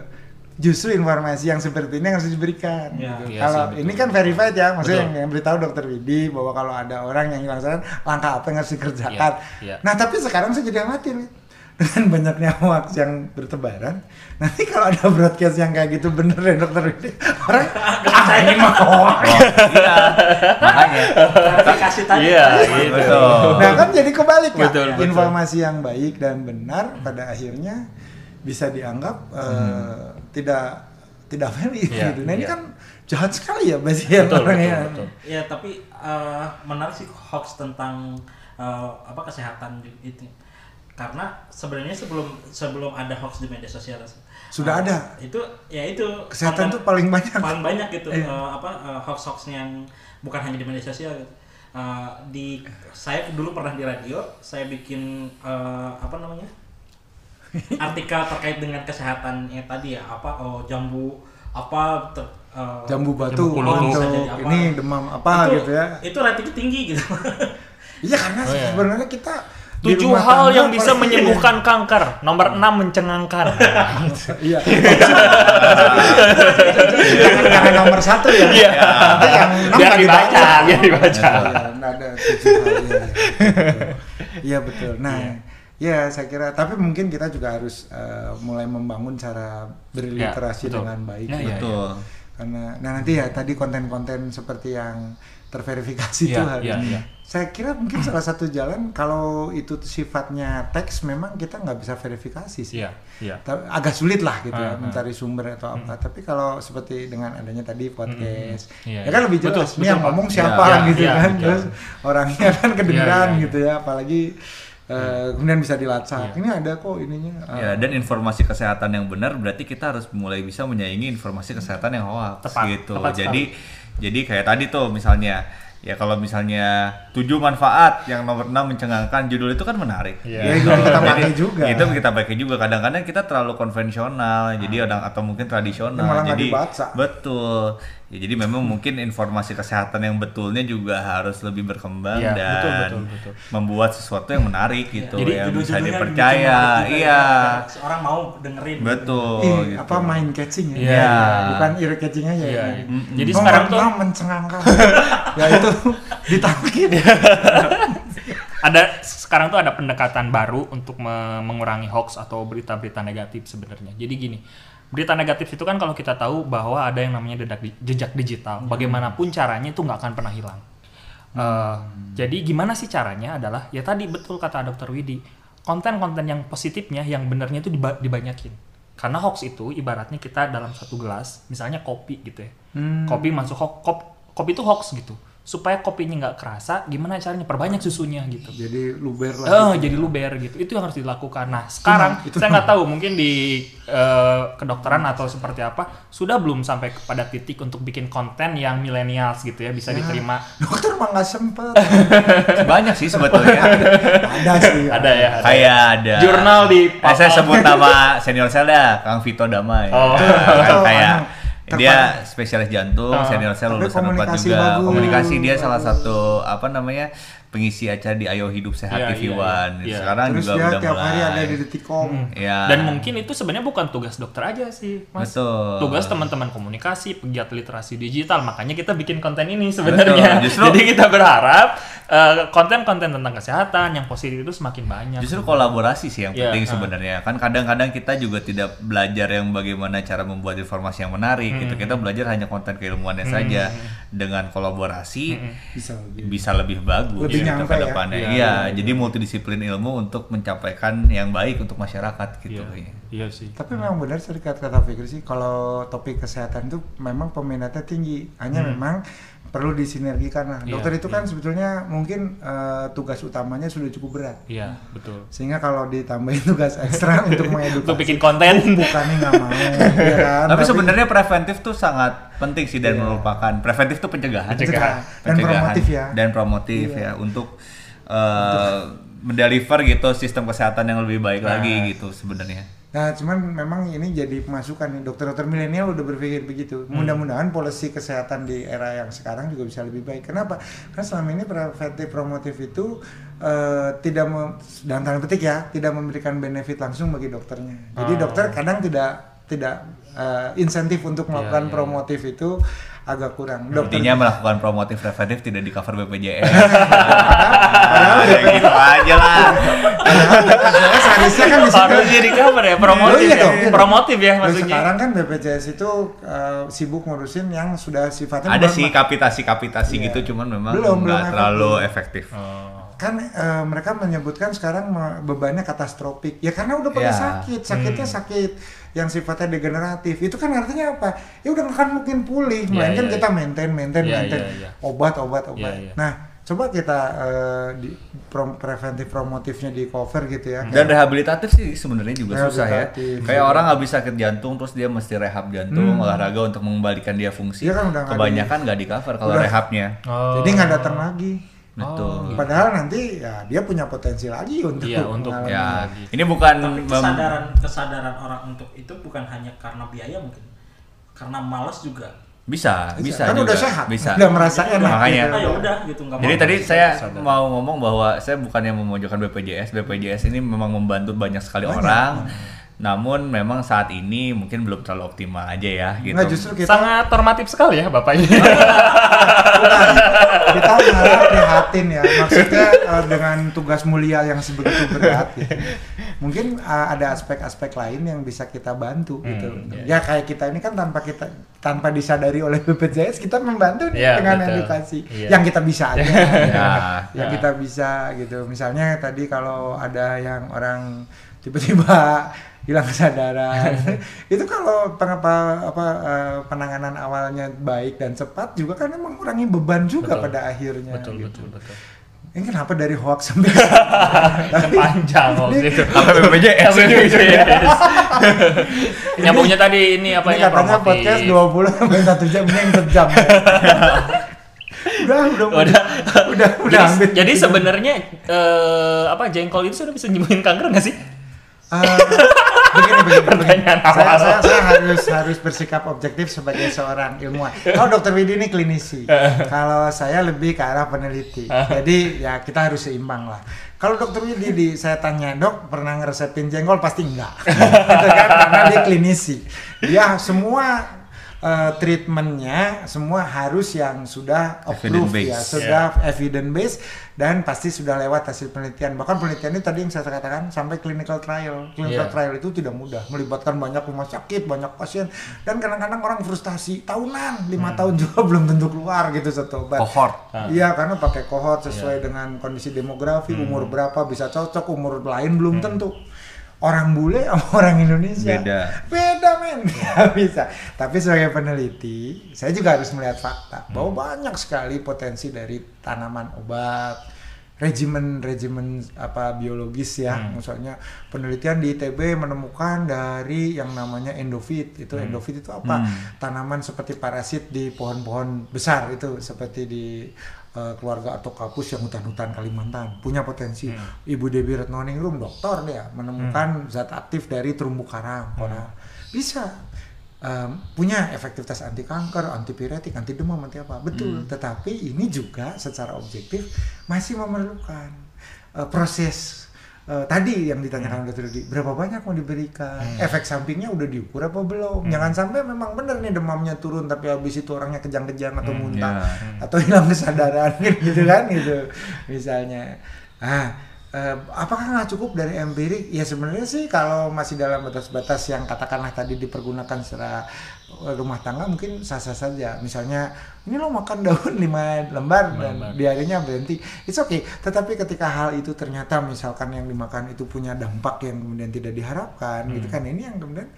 Speaker 3: justru informasi yang seperti ini yang harus diberikan
Speaker 2: Iya.
Speaker 3: gitu.
Speaker 1: Iya
Speaker 3: kalau
Speaker 1: sih, betul.
Speaker 3: ini kan verified ya maksudnya
Speaker 1: Betul.
Speaker 3: yang, yang beritahu dokter Widi bahwa kalau ada orang yang hilang sadar langkah apa yang harus dikerjakan
Speaker 1: Iya, iya.
Speaker 3: nah tapi sekarang saya jadi khawatir nih. Dengan banyaknya hoax yang bertebaran nanti kalau ada broadcast yang kayak gitu bener ya dokter Widi orang ah ini mah hoax
Speaker 4: Oh, iya. Makanya.
Speaker 2: Klarifikasi tadi.
Speaker 1: Iya, gitu.
Speaker 4: Betul.
Speaker 3: Nah kan jadi kebalik ya.
Speaker 1: Betul, betul.
Speaker 3: Informasi yang baik dan benar pada akhirnya bisa dianggap eh, tidak tidak valid
Speaker 1: Iya,
Speaker 3: gitu. Nah ini
Speaker 1: iya.
Speaker 3: kan jahat sekali ya bagi yang
Speaker 1: Betul,
Speaker 3: orang
Speaker 1: betul, betul.
Speaker 2: Ya tapi eh, menarik sih hoax tentang eh, apa kesehatan itu karena sebenarnya sebelum sebelum ada hoax di media sosial
Speaker 3: Sudah
Speaker 2: eh,
Speaker 3: ada.
Speaker 2: itu ya itu
Speaker 3: Kesehatan tuh paling banyak.
Speaker 2: paling banyak gitu
Speaker 3: Iya.
Speaker 2: eh, apa hoax hoax yang bukan hanya di media sosial gitu. Eh, di saya dulu pernah di radio saya bikin eh, apa namanya artikel terkait dengan kesehatan yang tadi ya apa oh jambu apa ter- eh,
Speaker 3: jambu batu
Speaker 1: Jambu
Speaker 3: untuk
Speaker 2: apa.
Speaker 3: ini demam apa
Speaker 2: itu,
Speaker 3: gitu ya.
Speaker 2: itu ratingnya tinggi gitu
Speaker 3: Iya karena
Speaker 1: Oh, iya.
Speaker 3: sebenarnya kita
Speaker 1: Tujuh hal
Speaker 3: tangga
Speaker 1: yang bisa
Speaker 3: pasti-
Speaker 1: menyembuhkan kanker. Nomor enam mencengangkan.
Speaker 3: Iya. Karena nomor satu ya.
Speaker 1: Iya.
Speaker 3: Yang enam
Speaker 1: Biar dibaca, biar dibaca.
Speaker 3: Iya, ada tujuh hal, iya, iya, betul. Iya. Nah, ya saya kira. Tapi mungkin kita juga harus eh, mulai membangun cara berliterasi
Speaker 1: Ya, betul.
Speaker 3: dengan baik.
Speaker 1: Nah, iya,
Speaker 4: Betul.
Speaker 3: Karena, nah nanti ya tadi konten-konten seperti yang terverifikasi itu
Speaker 1: Iya,
Speaker 3: harus.
Speaker 1: iya, iya.
Speaker 3: Saya kira mungkin salah satu jalan kalau itu sifatnya teks memang kita nggak bisa verifikasi sih.
Speaker 1: Iya.
Speaker 3: Ta- agak sulit lah gitu ya
Speaker 1: Ah, ah.
Speaker 3: mencari sumber atau apa. Tapi kalau seperti dengan adanya tadi podcast,
Speaker 1: Iya,
Speaker 3: ya kan
Speaker 1: iya.
Speaker 3: lebih jelas.
Speaker 1: Betul,
Speaker 3: Ini yang
Speaker 1: betul, Pak.
Speaker 3: ngomong siapa
Speaker 1: iya,
Speaker 3: gitu
Speaker 1: iya,
Speaker 3: kan,
Speaker 1: betul.
Speaker 3: terus orangnya kan kedengeran
Speaker 1: Iya, iya,
Speaker 3: gitu ya. Apalagi eh, kemudian bisa dilacak. Ini ada kok ininya. ah.
Speaker 4: Ya, dan informasi kesehatan yang benar berarti kita harus mulai bisa menyaingi informasi kesehatan yang hoax
Speaker 1: Tepat,
Speaker 4: gitu.
Speaker 1: tepat
Speaker 4: jadi jadi kayak tadi tuh misalnya ya kalau misalnya tujuh manfaat yang nomor 6 mencengangkan judul itu kan menarik.
Speaker 1: Iya.
Speaker 3: Ya, itu yang kita pakai juga.
Speaker 4: Itu kita pakai juga. Kadang-kadang kita terlalu konvensional, jadi orang atau mungkin tradisional.
Speaker 3: Malah
Speaker 4: jadi
Speaker 3: dibaca.
Speaker 4: betul. Ya, jadi memang mungkin informasi kesehatan yang betulnya juga harus lebih berkembang
Speaker 1: Iya,
Speaker 4: dan
Speaker 1: betul, betul, betul.
Speaker 4: membuat sesuatu yang menarik gitu
Speaker 2: Jadi
Speaker 4: yang bisa dipercaya. Iya.
Speaker 2: ya. orang mau dengerin
Speaker 4: Betul.
Speaker 3: Ih,
Speaker 4: gitu.
Speaker 3: apa main catching ya?
Speaker 1: Iya.
Speaker 3: Bukan ear catching aja
Speaker 1: Iya,
Speaker 3: ya.
Speaker 1: iya.
Speaker 4: Mm-mm.
Speaker 1: Jadi
Speaker 3: Nomor
Speaker 1: sekarang tuh
Speaker 3: mencengangkan. ya itu ditangkap.
Speaker 1: ada sekarang tuh ada pendekatan baru untuk me- mengurangi hoax atau berita-berita negatif sebenarnya. Jadi gini, berita negatif itu kan kalau kita tahu bahwa ada yang namanya jejak, di- jejak digital. Bagaimanapun caranya itu nggak akan pernah hilang. Eh, Jadi gimana sih caranya adalah ya tadi betul kata Dokter Widi, konten-konten yang positifnya, yang benernya itu diba- dibanyakin. Karena hoax itu ibaratnya kita dalam satu gelas, misalnya kopi gitu ya. Kopi masuk ho- kop- kopi itu hoax gitu. Supaya kopinya nggak kerasa, gimana caranya perbanyak susunya gitu.
Speaker 3: Jadi luber lah.
Speaker 1: Eh,
Speaker 3: gitu.
Speaker 1: jadi luber gitu. Itu yang harus dilakukan. Nah, sekarang
Speaker 3: itu
Speaker 1: saya nggak tahu mungkin di eh, kedokteran atau seperti apa sudah belum sampai kepada titik untuk bikin konten yang millennials gitu ya bisa diterima.
Speaker 3: Dokter mah nggak sempet.
Speaker 4: Banyak sih sebetulnya.
Speaker 3: ada sih.
Speaker 1: Ada ya. ada.
Speaker 4: Kayak ada.
Speaker 1: Jurnal di
Speaker 4: Eh, saya sebut nama senior saya dah, Kang Vito Damai.
Speaker 1: Oh.
Speaker 4: Kan
Speaker 3: Oh,
Speaker 4: kayak dia spesialis jantung,
Speaker 1: Oh.
Speaker 4: senior saya lulusan Unpad
Speaker 3: komunikasi
Speaker 4: juga.
Speaker 3: bagus.
Speaker 4: Komunikasi dia salah satu apa namanya? Pengisi acara di Ayo Hidup Sehat
Speaker 1: Iya,
Speaker 4: TV
Speaker 1: iya,
Speaker 4: One.
Speaker 1: iya.
Speaker 4: Sekarang
Speaker 3: Terus
Speaker 4: juga
Speaker 3: dia
Speaker 4: udah
Speaker 3: tiap
Speaker 4: mulai.
Speaker 3: hari ada di Detikcom.
Speaker 4: Iya.
Speaker 1: Dan mungkin itu sebenarnya bukan tugas dokter aja sih, Mas.
Speaker 4: Betul.
Speaker 1: Tugas teman-teman komunikasi, pegiat literasi digital. Makanya kita bikin konten ini sebenarnya. Jadi kita berharap eh, konten-konten tentang kesehatan yang positif itu semakin banyak.
Speaker 4: Justru kolaborasi sih yang
Speaker 1: Iya,
Speaker 4: penting
Speaker 1: ah.
Speaker 4: sebenarnya. Kan kadang-kadang kita juga tidak belajar yang bagaimana cara membuat informasi yang menarik gitu.
Speaker 1: Hmm.
Speaker 4: Kita belajar hanya konten keilmuannya saja. Dengan kolaborasi
Speaker 3: Bisa lebih.
Speaker 4: bisa lebih bagus
Speaker 3: Lebih
Speaker 4: gitu
Speaker 3: nyampe
Speaker 4: ke
Speaker 3: ya.
Speaker 4: depannya.
Speaker 1: Iya,
Speaker 4: Iya, jadi multidisiplin ilmu untuk mencapaikan yang baik untuk masyarakat gitu.
Speaker 1: Iya, iya sih.
Speaker 3: Tapi memang benar sih kata kata Fikri sih kalau topik kesehatan itu memang peminatnya tinggi. Hanya memang perlu disinergikan lah.
Speaker 1: Hmm. Iya,
Speaker 3: Dokter itu kan
Speaker 1: iya.
Speaker 3: sebetulnya mungkin eh, tugas utamanya sudah cukup berat.
Speaker 1: Iya, betul.
Speaker 3: Sehingga kalau ditambahin tugas ekstra untuk mengedukasi
Speaker 1: Untuk bikin konten.
Speaker 3: bukannya nggak mau ya kan?
Speaker 4: Tapi sebenarnya preventif tuh sangat penting sih dan
Speaker 3: Iya.
Speaker 4: merupakan preventif tuh pencegahan.
Speaker 1: Pencegahan.
Speaker 3: Dan promotif ya.
Speaker 4: Dan promotif
Speaker 3: Iya.
Speaker 4: ya untuk eh, mendeliver gitu sistem kesehatan yang lebih baik
Speaker 1: Nah.
Speaker 4: lagi gitu sebenarnya.
Speaker 3: Nah, cuman memang ini jadi masukan nih dokter-dokter milenial udah berpikir begitu. Mudah-mudahan polisi kesehatan di era yang sekarang juga bisa lebih baik. Kenapa? Karena selama ini preventif promotif itu eh, tidak dalam tanda petik ya, tidak memberikan benefit langsung bagi dokternya. Jadi
Speaker 1: Oh.
Speaker 3: dokter kadang tidak tidak eh, insentif untuk melakukan
Speaker 1: iya, iya.
Speaker 3: promotif itu agak kurang. Dokter
Speaker 4: Intinya melakukan promotif preventif tidak di cover BPJS.
Speaker 3: padahal
Speaker 4: ya gitu aja lah.
Speaker 3: padahal BPJS harusnya kan di situ
Speaker 1: Harus jadi cover ya, promotif
Speaker 3: Oh, iya
Speaker 1: ya.
Speaker 3: dong, iya dong.
Speaker 1: Promotif ya maksudnya.
Speaker 3: sekarang kan BPJS itu eh, sibuk ngurusin yang sudah sifatnya
Speaker 4: Ada sih kapitasi-kapitasi
Speaker 3: Iya.
Speaker 4: gitu, cuman memang
Speaker 3: Belum, belum
Speaker 4: terlalu efektif.
Speaker 1: Oh.
Speaker 3: Kan eh, mereka menyebutkan sekarang bebannya katastropik ya karena udah pada
Speaker 4: Ya.
Speaker 3: sakit sakitnya sakit yang sifatnya degeneratif itu kan artinya apa ya udah akan mungkin pulih
Speaker 1: Iya,
Speaker 3: melainkan
Speaker 1: iya,
Speaker 3: kita
Speaker 1: iya.
Speaker 3: maintain maintain
Speaker 1: Iya,
Speaker 3: maintain
Speaker 1: iya, iya.
Speaker 3: obat obat obat
Speaker 1: Iya, iya.
Speaker 3: nah coba kita eh, di prom- preventif promotifnya di cover gitu ya
Speaker 4: Dan rehabilitatif sih sebenarnya juga susah ya. Kayak orang habis sakit jantung terus dia mesti rehab jantung,
Speaker 3: Hmm.
Speaker 4: olahraga untuk mengembalikan dia fungsi.
Speaker 3: Iya kan udah
Speaker 4: Kebanyakan nggak di cover kalau rehabnya.
Speaker 1: Oh.
Speaker 3: jadi nggak datang lagi
Speaker 4: Betul.
Speaker 3: padahal nanti ya dia punya potensi lagi untuk
Speaker 1: Iya, untuk-
Speaker 4: Ya,
Speaker 1: lagi.
Speaker 4: ini bukan
Speaker 2: Tapi kesadaran kesadaran orang untuk itu bukan hanya karena biaya mungkin, karena malas juga.
Speaker 4: bisa, bisa
Speaker 3: kan
Speaker 4: juga.
Speaker 3: udah sehat
Speaker 4: Bisa.
Speaker 3: udah merasa enak
Speaker 4: Makanya.
Speaker 3: gitu.
Speaker 2: Ya udah gitu
Speaker 4: Jadi
Speaker 2: mau.
Speaker 4: tadi saya
Speaker 1: sadar.
Speaker 4: mau ngomong bahwa saya bukannya memojokkan BPJS. BPJS ini memang membantu banyak sekali
Speaker 3: Banyak.
Speaker 4: orang. Namun memang saat ini mungkin belum terlalu optimal aja ya gitu.
Speaker 3: Nggak, justru kita
Speaker 1: Sangat normatif sekali ya Bapak ini.
Speaker 3: Bukan. kita malah prihatin ya maksudnya eh, dengan tugas mulia yang sebegitu berat gitu. mungkin eh, ada aspek-aspek lain yang bisa kita bantu gitu
Speaker 1: iya.
Speaker 3: ya kayak kita ini kan tanpa kita tanpa disadari oleh BPJS kita membantu nih
Speaker 1: Iya,
Speaker 3: dengan
Speaker 1: betul.
Speaker 3: edukasi
Speaker 1: Iya.
Speaker 3: yang kita bisa aja
Speaker 4: Ya.
Speaker 3: yang kita bisa gitu misalnya tadi kalau ada yang orang tiba-tiba hilang kesadaran itu kalau pengapa apa eh, penanganan awalnya baik dan cepat juga kan mengurangi beban juga
Speaker 1: Betul.
Speaker 3: pada akhirnya
Speaker 1: betul,
Speaker 3: gitu.
Speaker 1: betul, betul.
Speaker 3: ini kenapa dari hoax sampai
Speaker 1: Yang panjang oh gitu.
Speaker 4: Sampai BPJS.
Speaker 1: BPJS. Nyambungnya tadi ini apa
Speaker 3: ini
Speaker 1: ya
Speaker 3: katanya podcast 20 sampai 1 jam ini yang sejam udah udah
Speaker 1: Udah.
Speaker 3: udah udah
Speaker 1: jadi, jadi sebenarnya eh, apa jengkol itu sudah bisa nyembuhin kanker nggak sih?
Speaker 3: Eh, begini, begini, begini. Saya, saya, saya harus harus bersikap objektif sebagai seorang ilmuwan. Kalau dokter Widi ini klinisi, kalau saya lebih ke arah peneliti. Jadi ya kita harus seimbang lah. Kalau dokter Widi di, saya tanya dok pernah ngeresepin jengkol pasti enggak, kan? karena dia klinisi. Dia semua eh, treatmentnya semua harus yang sudah approved
Speaker 4: Evidence
Speaker 3: ya,
Speaker 4: based.
Speaker 3: sudah evidence based dan pasti sudah lewat hasil penelitian. Bahkan penelitian ini tadi yang saya katakan sampai clinical trial. Clinical
Speaker 1: Iya.
Speaker 3: trial itu tidak mudah, melibatkan banyak rumah sakit, banyak pasien dan kadang-kadang orang frustasi tahunan, lima tahun juga belum tentu keluar gitu satu obat.
Speaker 4: Cohort.
Speaker 3: Iya, karena pakai kohort sesuai dengan kondisi demografi, umur berapa bisa cocok, umur lain belum tentu. Orang bule sama orang Indonesia.
Speaker 4: Beda.
Speaker 3: beda men. Nggak bisa. Tapi sebagai peneliti saya juga harus melihat fakta bahwa banyak sekali potensi dari tanaman obat regimen regimen apa biologis ya. Misalnya penelitian di ITB menemukan dari yang namanya endofit itu endofit itu apa? Tanaman seperti parasit di pohon-pohon besar itu seperti di eh, keluarga atau kapus yang hutan-hutan Kalimantan punya potensi. Ibu Dewi Retnoningrum dokter dia menemukan zat aktif dari terumbu karang koral bisa em, punya efektivitas anti kanker, antipiretik, anti demam, anti apa. Betul, tetapi ini juga secara objektif masih memerlukan eh, proses eh, tadi yang ditanyakan dokter Rudi, berapa banyak mau diberikan, efek sampingnya udah diukur apa belum? Jangan sampai memang benar nih demamnya turun tapi habis itu orangnya kejang-kejang atau muntah
Speaker 4: ya.
Speaker 3: atau hilang kesadaran gitu kan gitu misalnya. Ah, eh, apakah nggak cukup dari empirik? Ya sebenarnya sih kalau masih dalam batas-batas yang katakanlah tadi dipergunakan secara rumah tangga mungkin sah-sah saja. Misalnya ini lo makan daun 5 lembar dan
Speaker 1: lembar.
Speaker 3: diarenya berhenti. It's okay. Tetapi ketika hal itu ternyata misalkan yang dimakan itu punya dampak yang kemudian tidak diharapkan gitu kan ini yang kemudian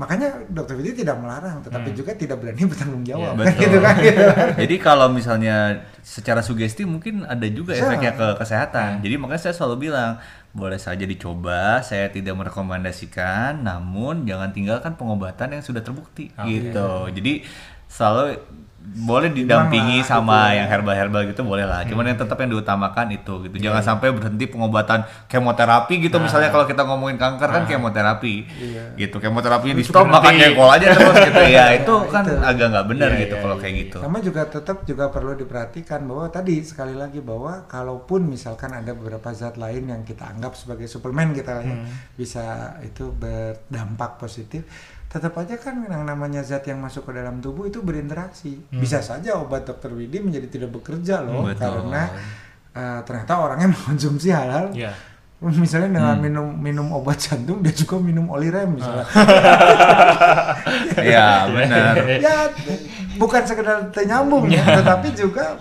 Speaker 3: makanya dokter Vidi tidak melarang tetapi juga tidak berani bertanggung jawab
Speaker 4: Iya, betul.
Speaker 3: gitu kan gitu kan.
Speaker 4: Jadi kalau misalnya secara sugesti mungkin ada juga
Speaker 3: Bisa.
Speaker 4: efeknya ke kesehatan. Jadi makanya saya selalu bilang boleh saja dicoba, saya tidak merekomendasikan, namun jangan tinggalkan pengobatan yang sudah terbukti
Speaker 1: Ah,
Speaker 4: gitu. Jadi selalu boleh didampingi
Speaker 3: lah,
Speaker 4: sama
Speaker 3: itu.
Speaker 4: yang herbal-herbal gitu boleh lah. Cuman
Speaker 3: Hmm.
Speaker 4: yang tetap yang diutamakan itu gitu.
Speaker 3: Iya,
Speaker 4: Jangan sampai berhenti pengobatan kemoterapi gitu. Misalnya kalau kita ngomongin kanker kan kemoterapi.
Speaker 3: Nah. Iya.
Speaker 4: Gitu. Kemoterapinya di stop makan jengkol aja terus gitu. Ya itu kan agak nggak benar
Speaker 1: Iya,
Speaker 4: gitu
Speaker 1: iya,
Speaker 4: kalau
Speaker 1: iya,
Speaker 4: kayak
Speaker 1: iya.
Speaker 4: gitu.
Speaker 3: Sama juga tetap juga perlu diperhatikan bahwa tadi sekali lagi bahwa kalaupun misalkan ada beberapa zat lain yang kita anggap sebagai suplemen kita ya, bisa itu berdampak positif, tetap aja kan yang namanya zat yang masuk ke dalam tubuh itu berinteraksi. Bisa saja obat dokter Widi menjadi tidak bekerja loh
Speaker 4: Betul.
Speaker 3: karena eh, ternyata orangnya mengkonsumsi hal-hal
Speaker 1: Iya.
Speaker 3: misalnya dengan minum minum obat jantung dia juga minum oli rem misalnya
Speaker 4: Iya benar.
Speaker 3: ya bukan sekedar nyambung ya, tetapi juga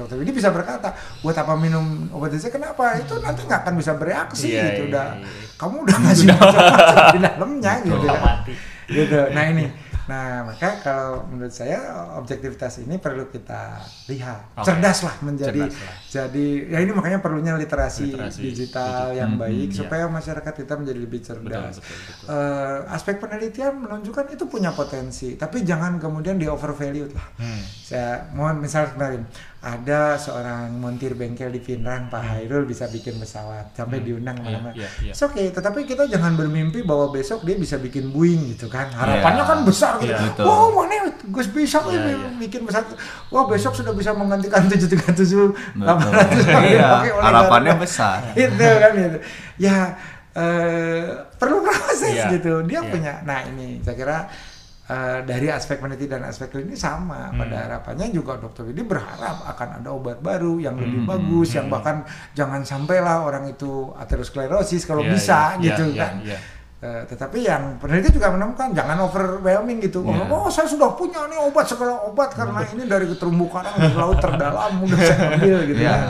Speaker 3: dokter Widi bisa berkata buat apa minum obat itu kenapa itu nanti nggak akan bisa bereaksi
Speaker 1: Iya,
Speaker 3: gitu
Speaker 1: iya,
Speaker 3: udah
Speaker 1: iya.
Speaker 3: kamu udah ngasih macam-macam di dalamnya gitu kan.
Speaker 1: mati.
Speaker 3: gitu nah ini nah maka kalau menurut saya objektivitas ini perlu kita lihat
Speaker 1: Oke.
Speaker 3: cerdas lah menjadi
Speaker 1: Cerdas lah.
Speaker 3: jadi ya ini makanya perlunya literasi,
Speaker 1: Literasi
Speaker 3: digital
Speaker 1: digital.
Speaker 3: yang
Speaker 4: Hmm,
Speaker 3: baik
Speaker 1: iya.
Speaker 3: supaya masyarakat kita menjadi lebih cerdas
Speaker 1: Betul, betul, betul.
Speaker 3: Eh, aspek penelitian menunjukkan itu punya potensi, tapi jangan kemudian di overvalued lah.
Speaker 1: Hmm.
Speaker 3: Saya mau misal kemarin ada seorang montir bengkel di Pinrang, Pak Hairul bisa bikin pesawat sampai diundang
Speaker 1: Iya,
Speaker 3: mana-mana.
Speaker 1: iya, iya.
Speaker 3: It's okay, tetapi kita jangan bermimpi bahwa besok dia bisa bikin Boeing gitu kan. Harapannya
Speaker 4: Iya.
Speaker 3: kan besar gitu.
Speaker 1: Iya,
Speaker 4: betul.
Speaker 3: Wow, mana Gus bisa
Speaker 1: Iya,
Speaker 3: nih
Speaker 1: iya.
Speaker 3: bikin pesawat. Wah, besok sudah bisa menggantikan 737
Speaker 4: Betul.
Speaker 3: 800 yang
Speaker 4: Iya, harapannya besar.
Speaker 3: itu kan itu ya eh, perlu proses
Speaker 1: Iya,
Speaker 3: gitu dia
Speaker 1: iya.
Speaker 3: punya nah ini saya kira eh, dari aspek peneliti dan aspek klinis sama pada
Speaker 1: Hmm.
Speaker 3: harapannya juga dokter ini berharap akan ada obat baru yang lebih
Speaker 1: Hmm,
Speaker 3: bagus
Speaker 1: hmm,
Speaker 3: yang bahkan jangan sampailah orang itu aterosklerosis kalau
Speaker 1: Iya,
Speaker 3: bisa
Speaker 1: iya,
Speaker 3: gitu
Speaker 1: iya,
Speaker 3: kan
Speaker 1: iya.
Speaker 3: Eh, tetapi yang peneliti juga menemukan jangan overwhelming gitu.
Speaker 4: Iya.
Speaker 3: Oh, saya sudah punya nih obat segala obat karena ini dari terumbu karang dari laut terdalam udah saya ambil gitu
Speaker 4: Iya.
Speaker 3: kan.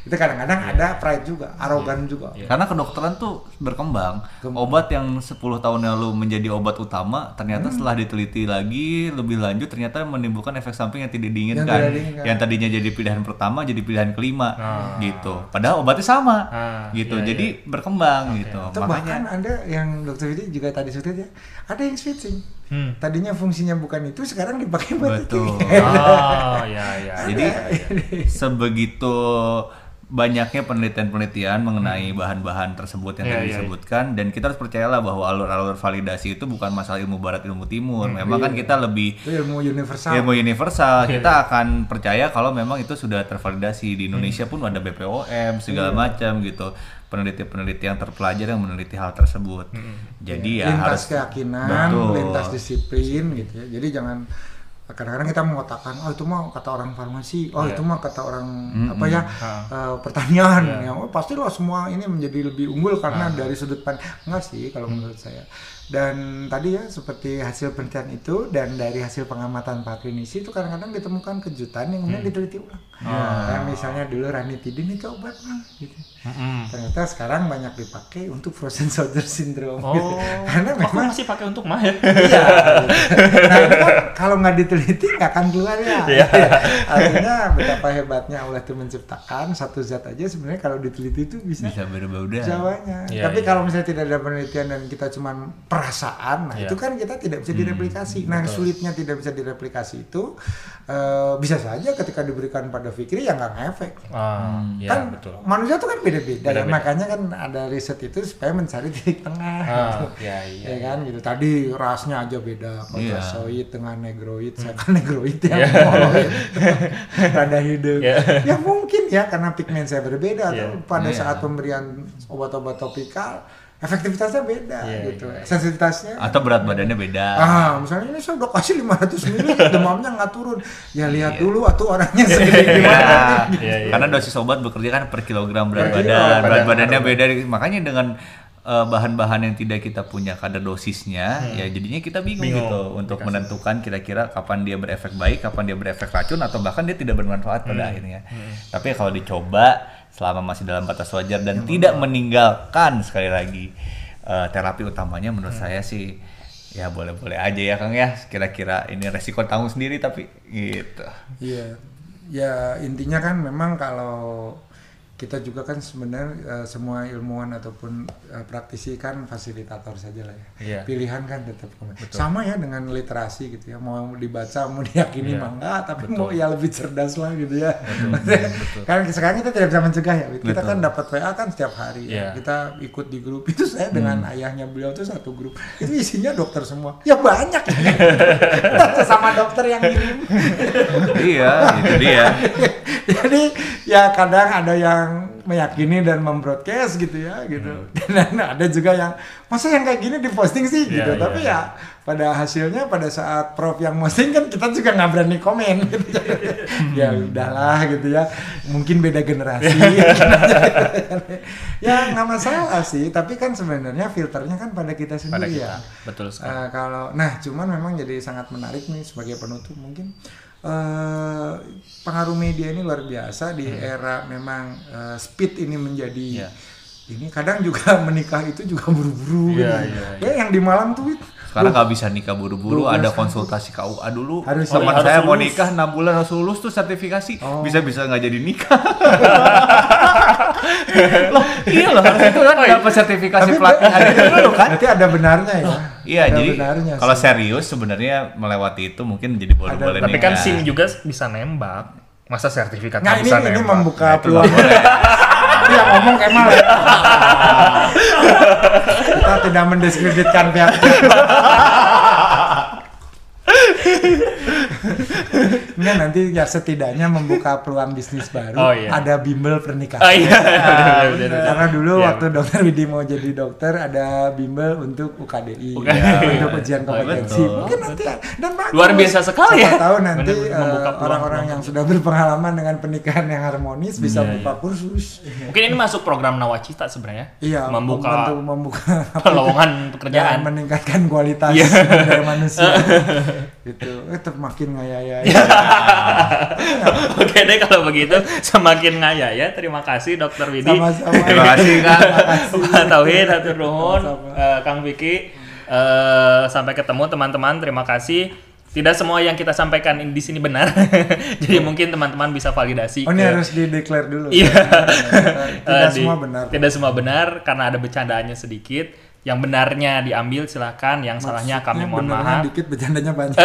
Speaker 3: Itu kadang-kadang ada pride juga, arogan juga.
Speaker 1: Iya.
Speaker 4: Karena kedokteran tuh berkembang. Obat yang 10 tahun yang lalu menjadi obat utama, ternyata
Speaker 3: Hmm.
Speaker 4: setelah diteliti lagi lebih lanjut ternyata menimbulkan efek samping yang tidak diinginkan.
Speaker 3: Yang tidak diinginkan.
Speaker 4: Yang tadinya jadi pilihan pertama jadi pilihan kelima
Speaker 1: Ah.
Speaker 4: gitu. Padahal obatnya sama.
Speaker 1: Ah,
Speaker 4: gitu.
Speaker 1: iya,
Speaker 4: jadi berkembang gitu.
Speaker 3: Itu bahkan ada yang dokter Widi juga tadi sebut ya, ada yang switching.
Speaker 1: Hmm.
Speaker 3: Tadinya fungsinya bukan itu, sekarang dipakai buat
Speaker 4: Betul.
Speaker 3: itu.
Speaker 1: Oh, ya, ya.
Speaker 4: Jadi
Speaker 1: ya, ya.
Speaker 4: sebegitu banyaknya penelitian-penelitian mengenai bahan-bahan tersebut yang
Speaker 1: Iya,
Speaker 4: tadi
Speaker 1: iya, iya.
Speaker 4: disebutkan dan kita harus percayalah bahwa alur-alur validasi itu bukan masalah ilmu barat ilmu timur. Memang kan kita lebih
Speaker 3: Itu ilmu universal.
Speaker 4: ilmu universal
Speaker 1: Iya,
Speaker 4: kita akan percaya kalau memang itu sudah tervalidasi di Indonesia pun ada BPOM segala
Speaker 3: Iya.
Speaker 4: macam gitu peneliti-peneliti yang terpelajar yang meneliti hal tersebut jadi ya harus
Speaker 3: lintas keyakinan,
Speaker 4: Betul.
Speaker 3: lintas disiplin gitu ya. Jadi jangan kadang-kadang kita mengatakan oh itu mah kata orang farmasi, oh
Speaker 1: Iya.
Speaker 3: itu mah kata orang
Speaker 4: Mm-mm.
Speaker 3: apa ya eh, pertanian
Speaker 1: Iya.
Speaker 3: ya oh, pastilah semua ini menjadi lebih unggul karena
Speaker 1: Ah.
Speaker 3: dari sudut pandang enggak sih kalau menurut saya. Dan tadi ya seperti hasil penelitian itu dan dari hasil pengamatan Pak klinisi itu kadang-kadang ditemukan kejutan yang kemudian diteliti ulang.
Speaker 1: Ah.
Speaker 3: Kayak misalnya dulu ranitidin itu obat mah gitu.
Speaker 1: Mm-mm.
Speaker 3: Ternyata sekarang banyak dipakai untuk frozen soldier syndrome.
Speaker 1: Oh,
Speaker 3: gitu. Karena
Speaker 1: aku
Speaker 3: memang
Speaker 1: masih pakai untuk mah ya.
Speaker 3: iya. Nah, itu kan kalau nggak diteliti nggak akan keluar ya.
Speaker 1: Iya.
Speaker 3: Artinya betapa hebatnya Allah itu menciptakan satu zat aja sebenarnya kalau diteliti itu bisa,
Speaker 4: bisa berubah-ubah
Speaker 3: jawanya.
Speaker 1: Iya,
Speaker 3: Tapi
Speaker 1: iya.
Speaker 3: kalau misalnya tidak ada penelitian dan kita cuma perasaan, nah
Speaker 1: Iya.
Speaker 3: itu kan kita tidak bisa direplikasi. nah,
Speaker 1: betul.
Speaker 3: sulitnya tidak bisa direplikasi itu eh, bisa saja ketika diberikan pada Fikri ya nggak ngefek.
Speaker 1: Ah, ya,
Speaker 3: kan
Speaker 1: betul.
Speaker 3: manusia tuh kan beda-beda, ya.
Speaker 1: Beda-beda.
Speaker 3: makanya kan ada riset itu supaya mencari titik tengah
Speaker 1: Ah,
Speaker 3: gitu.
Speaker 1: ya, iya,
Speaker 3: ya kan gitu tadi rasnya aja beda
Speaker 4: Iya.
Speaker 3: Caucasoid dengan negroid saya kan negroid ya
Speaker 1: Iya.
Speaker 3: moloid. rada hidung
Speaker 1: Iya.
Speaker 3: ya mungkin ya karena pigmen saya berbeda
Speaker 1: Iya.
Speaker 3: atau pada
Speaker 4: Iya.
Speaker 3: saat pemberian obat-obat topikal efektivitasnya beda
Speaker 1: Iya,
Speaker 3: gitu
Speaker 1: iya.
Speaker 3: sensitivitasnya
Speaker 4: atau berat badannya beda
Speaker 3: Ah, misalnya ini saya udah kasih 500 mili, demamnya nggak turun. Ya lihat
Speaker 4: Iya.
Speaker 3: dulu atau orangnya segede gimana.
Speaker 4: Ya,
Speaker 1: Iya, iya.
Speaker 4: karena dosis obat bekerja kan per kilogram berat
Speaker 3: Per kilo,
Speaker 4: badan, berat
Speaker 1: badan.
Speaker 4: badannya beda. Makanya dengan eh, bahan-bahan yang tidak kita punya kadar dosisnya, ya jadinya kita bingung,
Speaker 1: Bingung
Speaker 4: gitu untuk
Speaker 1: dikasih.
Speaker 4: menentukan kira-kira kapan dia berefek baik, kapan dia berefek racun, atau bahkan dia tidak bermanfaat pada akhirnya. Tapi kalau dicoba selama masih dalam batas wajar dan tidak meninggalkan sekali lagi eh, terapi utamanya, menurut saya sih ya boleh-boleh aja ya Kang ya. Kira-kira ini resiko tanggung sendiri tapi gitu.
Speaker 3: Iya. Ya intinya kan memang kalau kita juga kan sebenarnya eh, semua ilmuwan ataupun eh, praktisi kan fasilitator saja lah ya.
Speaker 1: Iya.
Speaker 3: Pilihan kan tetap sama ya dengan literasi gitu ya. Mau dibaca mau diyakini
Speaker 1: Iya.
Speaker 3: mah enggak, tapi
Speaker 1: Betul.
Speaker 3: mau ya lebih cerdas lah gitu ya.
Speaker 1: betul.
Speaker 3: kan sekarang kita tidak bisa mencegah ya. Kita
Speaker 4: Betul.
Speaker 3: kan dapat WA kan setiap hari. ya.
Speaker 1: Iya.
Speaker 3: Kita ikut di grup itu saya dengan ayahnya beliau tuh satu grup. Itu isinya dokter semua. Ya banyak. sama dokter yang ngirim.
Speaker 4: iya, itu dia.
Speaker 3: Jadi ya kadang ada yang meyakini dan membroadcast gitu ya gitu. Dan ada juga yang masa yang kayak gini diposting sih
Speaker 1: Iya,
Speaker 3: gitu.
Speaker 1: iya,
Speaker 3: Tapi
Speaker 1: iya.
Speaker 3: ya pada hasilnya pada saat prof yang posting kan kita juga nggak berani komen gitu. ya udahlah gitu ya. Mungkin beda generasi. ya nggak masalah sih. Tapi kan sebenarnya filternya kan pada kita
Speaker 1: pada
Speaker 3: sendiri
Speaker 1: kita
Speaker 3: ya.
Speaker 1: betul sekali
Speaker 3: Eh, kalau nah cuman memang jadi sangat menarik nih sebagai penutup mungkin eh pengaruh media ini luar biasa di era memang eh, speed ini menjadi
Speaker 1: Hmm. Iya.
Speaker 3: ini kadang juga menikah itu juga buru-buru
Speaker 1: Iya,
Speaker 3: gitu.
Speaker 1: iya,
Speaker 3: ya yang di Malang tuh
Speaker 4: Sekarang nggak bisa nikah buru-buru,
Speaker 3: 12
Speaker 4: ada
Speaker 3: kan.
Speaker 4: konsultasi KUA dulu.
Speaker 3: Harus-
Speaker 4: Teman
Speaker 1: harus
Speaker 4: saya mau
Speaker 1: lulus.
Speaker 4: nikah 6 bulan harus lulus tuh sertifikasi.
Speaker 3: Oh.
Speaker 4: Bisa-bisa nggak jadi nikah. loh, iya loh, harus itu kan dapat sertifikasi pelatihan itu dulu kan.
Speaker 3: berarti ada benarnya ya
Speaker 4: Iya,
Speaker 3: Ada
Speaker 4: jadi
Speaker 3: benarnya
Speaker 4: kalau serius sebenarnya melewati itu mungkin jadi boleh
Speaker 3: Ada-
Speaker 4: boleh
Speaker 1: tapi kan. SIM juga bisa nembak masa sertifikat
Speaker 3: nah
Speaker 1: nggak
Speaker 3: ini
Speaker 1: bisa
Speaker 3: ini
Speaker 1: nembak
Speaker 3: membuka
Speaker 4: Nah,
Speaker 3: peluang Itu yang ngomong Kemal ya kita tidak mendiskreditkan pihak Enggak nanti ya setidaknya membuka peluang bisnis baru.
Speaker 1: Oh, iya.
Speaker 3: Ada bimbel pernikahan.
Speaker 1: oh iya benar.
Speaker 3: Karena dulu
Speaker 1: Iya.
Speaker 3: waktu dokter Widi mau jadi dokter ada bimbel untuk UKDI,
Speaker 1: UKDI.
Speaker 3: untuk ujian
Speaker 4: Oh,
Speaker 3: kompetensi.
Speaker 4: betul.
Speaker 3: Mungkin nanti dan bagus.
Speaker 1: Luar biasa sekali
Speaker 3: Siapa
Speaker 1: ya.
Speaker 3: tahu nanti eh, orang-orang yang sudah berpengalaman dengan pernikahan yang harmonis bisa
Speaker 1: Iya,
Speaker 3: buka kursus.
Speaker 1: mungkin ini masuk program nawacita sebenarnya
Speaker 3: Iya,
Speaker 1: membuka
Speaker 3: membantu membuka
Speaker 1: lowongan
Speaker 3: dan
Speaker 1: pekerjaan
Speaker 3: meningkatkan kualitas
Speaker 1: Iya.
Speaker 3: daya manusia. itu eh, tetap makin ngaya-ya.
Speaker 1: Oke deh kalau begitu semakin ngaya ya. Terima kasih Dokter Widi.
Speaker 3: Sama-sama.
Speaker 4: Terima kasih kan.
Speaker 3: Terima
Speaker 1: Pak Tauhid, Hatur Nuhun, eh, Kang Vicky. Eh, sampai ketemu teman-teman. Terima kasih. Tidak semua yang kita sampaikan di sini benar. Jadi mungkin teman-teman bisa validasi.
Speaker 3: Oh ini
Speaker 1: ke-
Speaker 3: harus di declare dulu.
Speaker 1: Iya.
Speaker 3: Tidak
Speaker 1: di-
Speaker 3: semua benar.
Speaker 1: Tidak semua benar karena ada bercandaannya sedikit. Yang benarnya diambil silahkan, yang salahnya kami
Speaker 3: Maksudnya
Speaker 1: mohon maaf.
Speaker 3: dikit bercandanya banyak.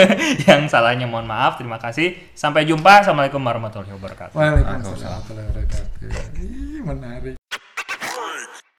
Speaker 1: yang salahnya mohon maaf. Terima kasih. Sampai jumpa. Assalamualaikum warahmatullahi wabarakatuh.
Speaker 3: Waalaikumsalam warahmatullahi wabarakatuh. Ih, menarik.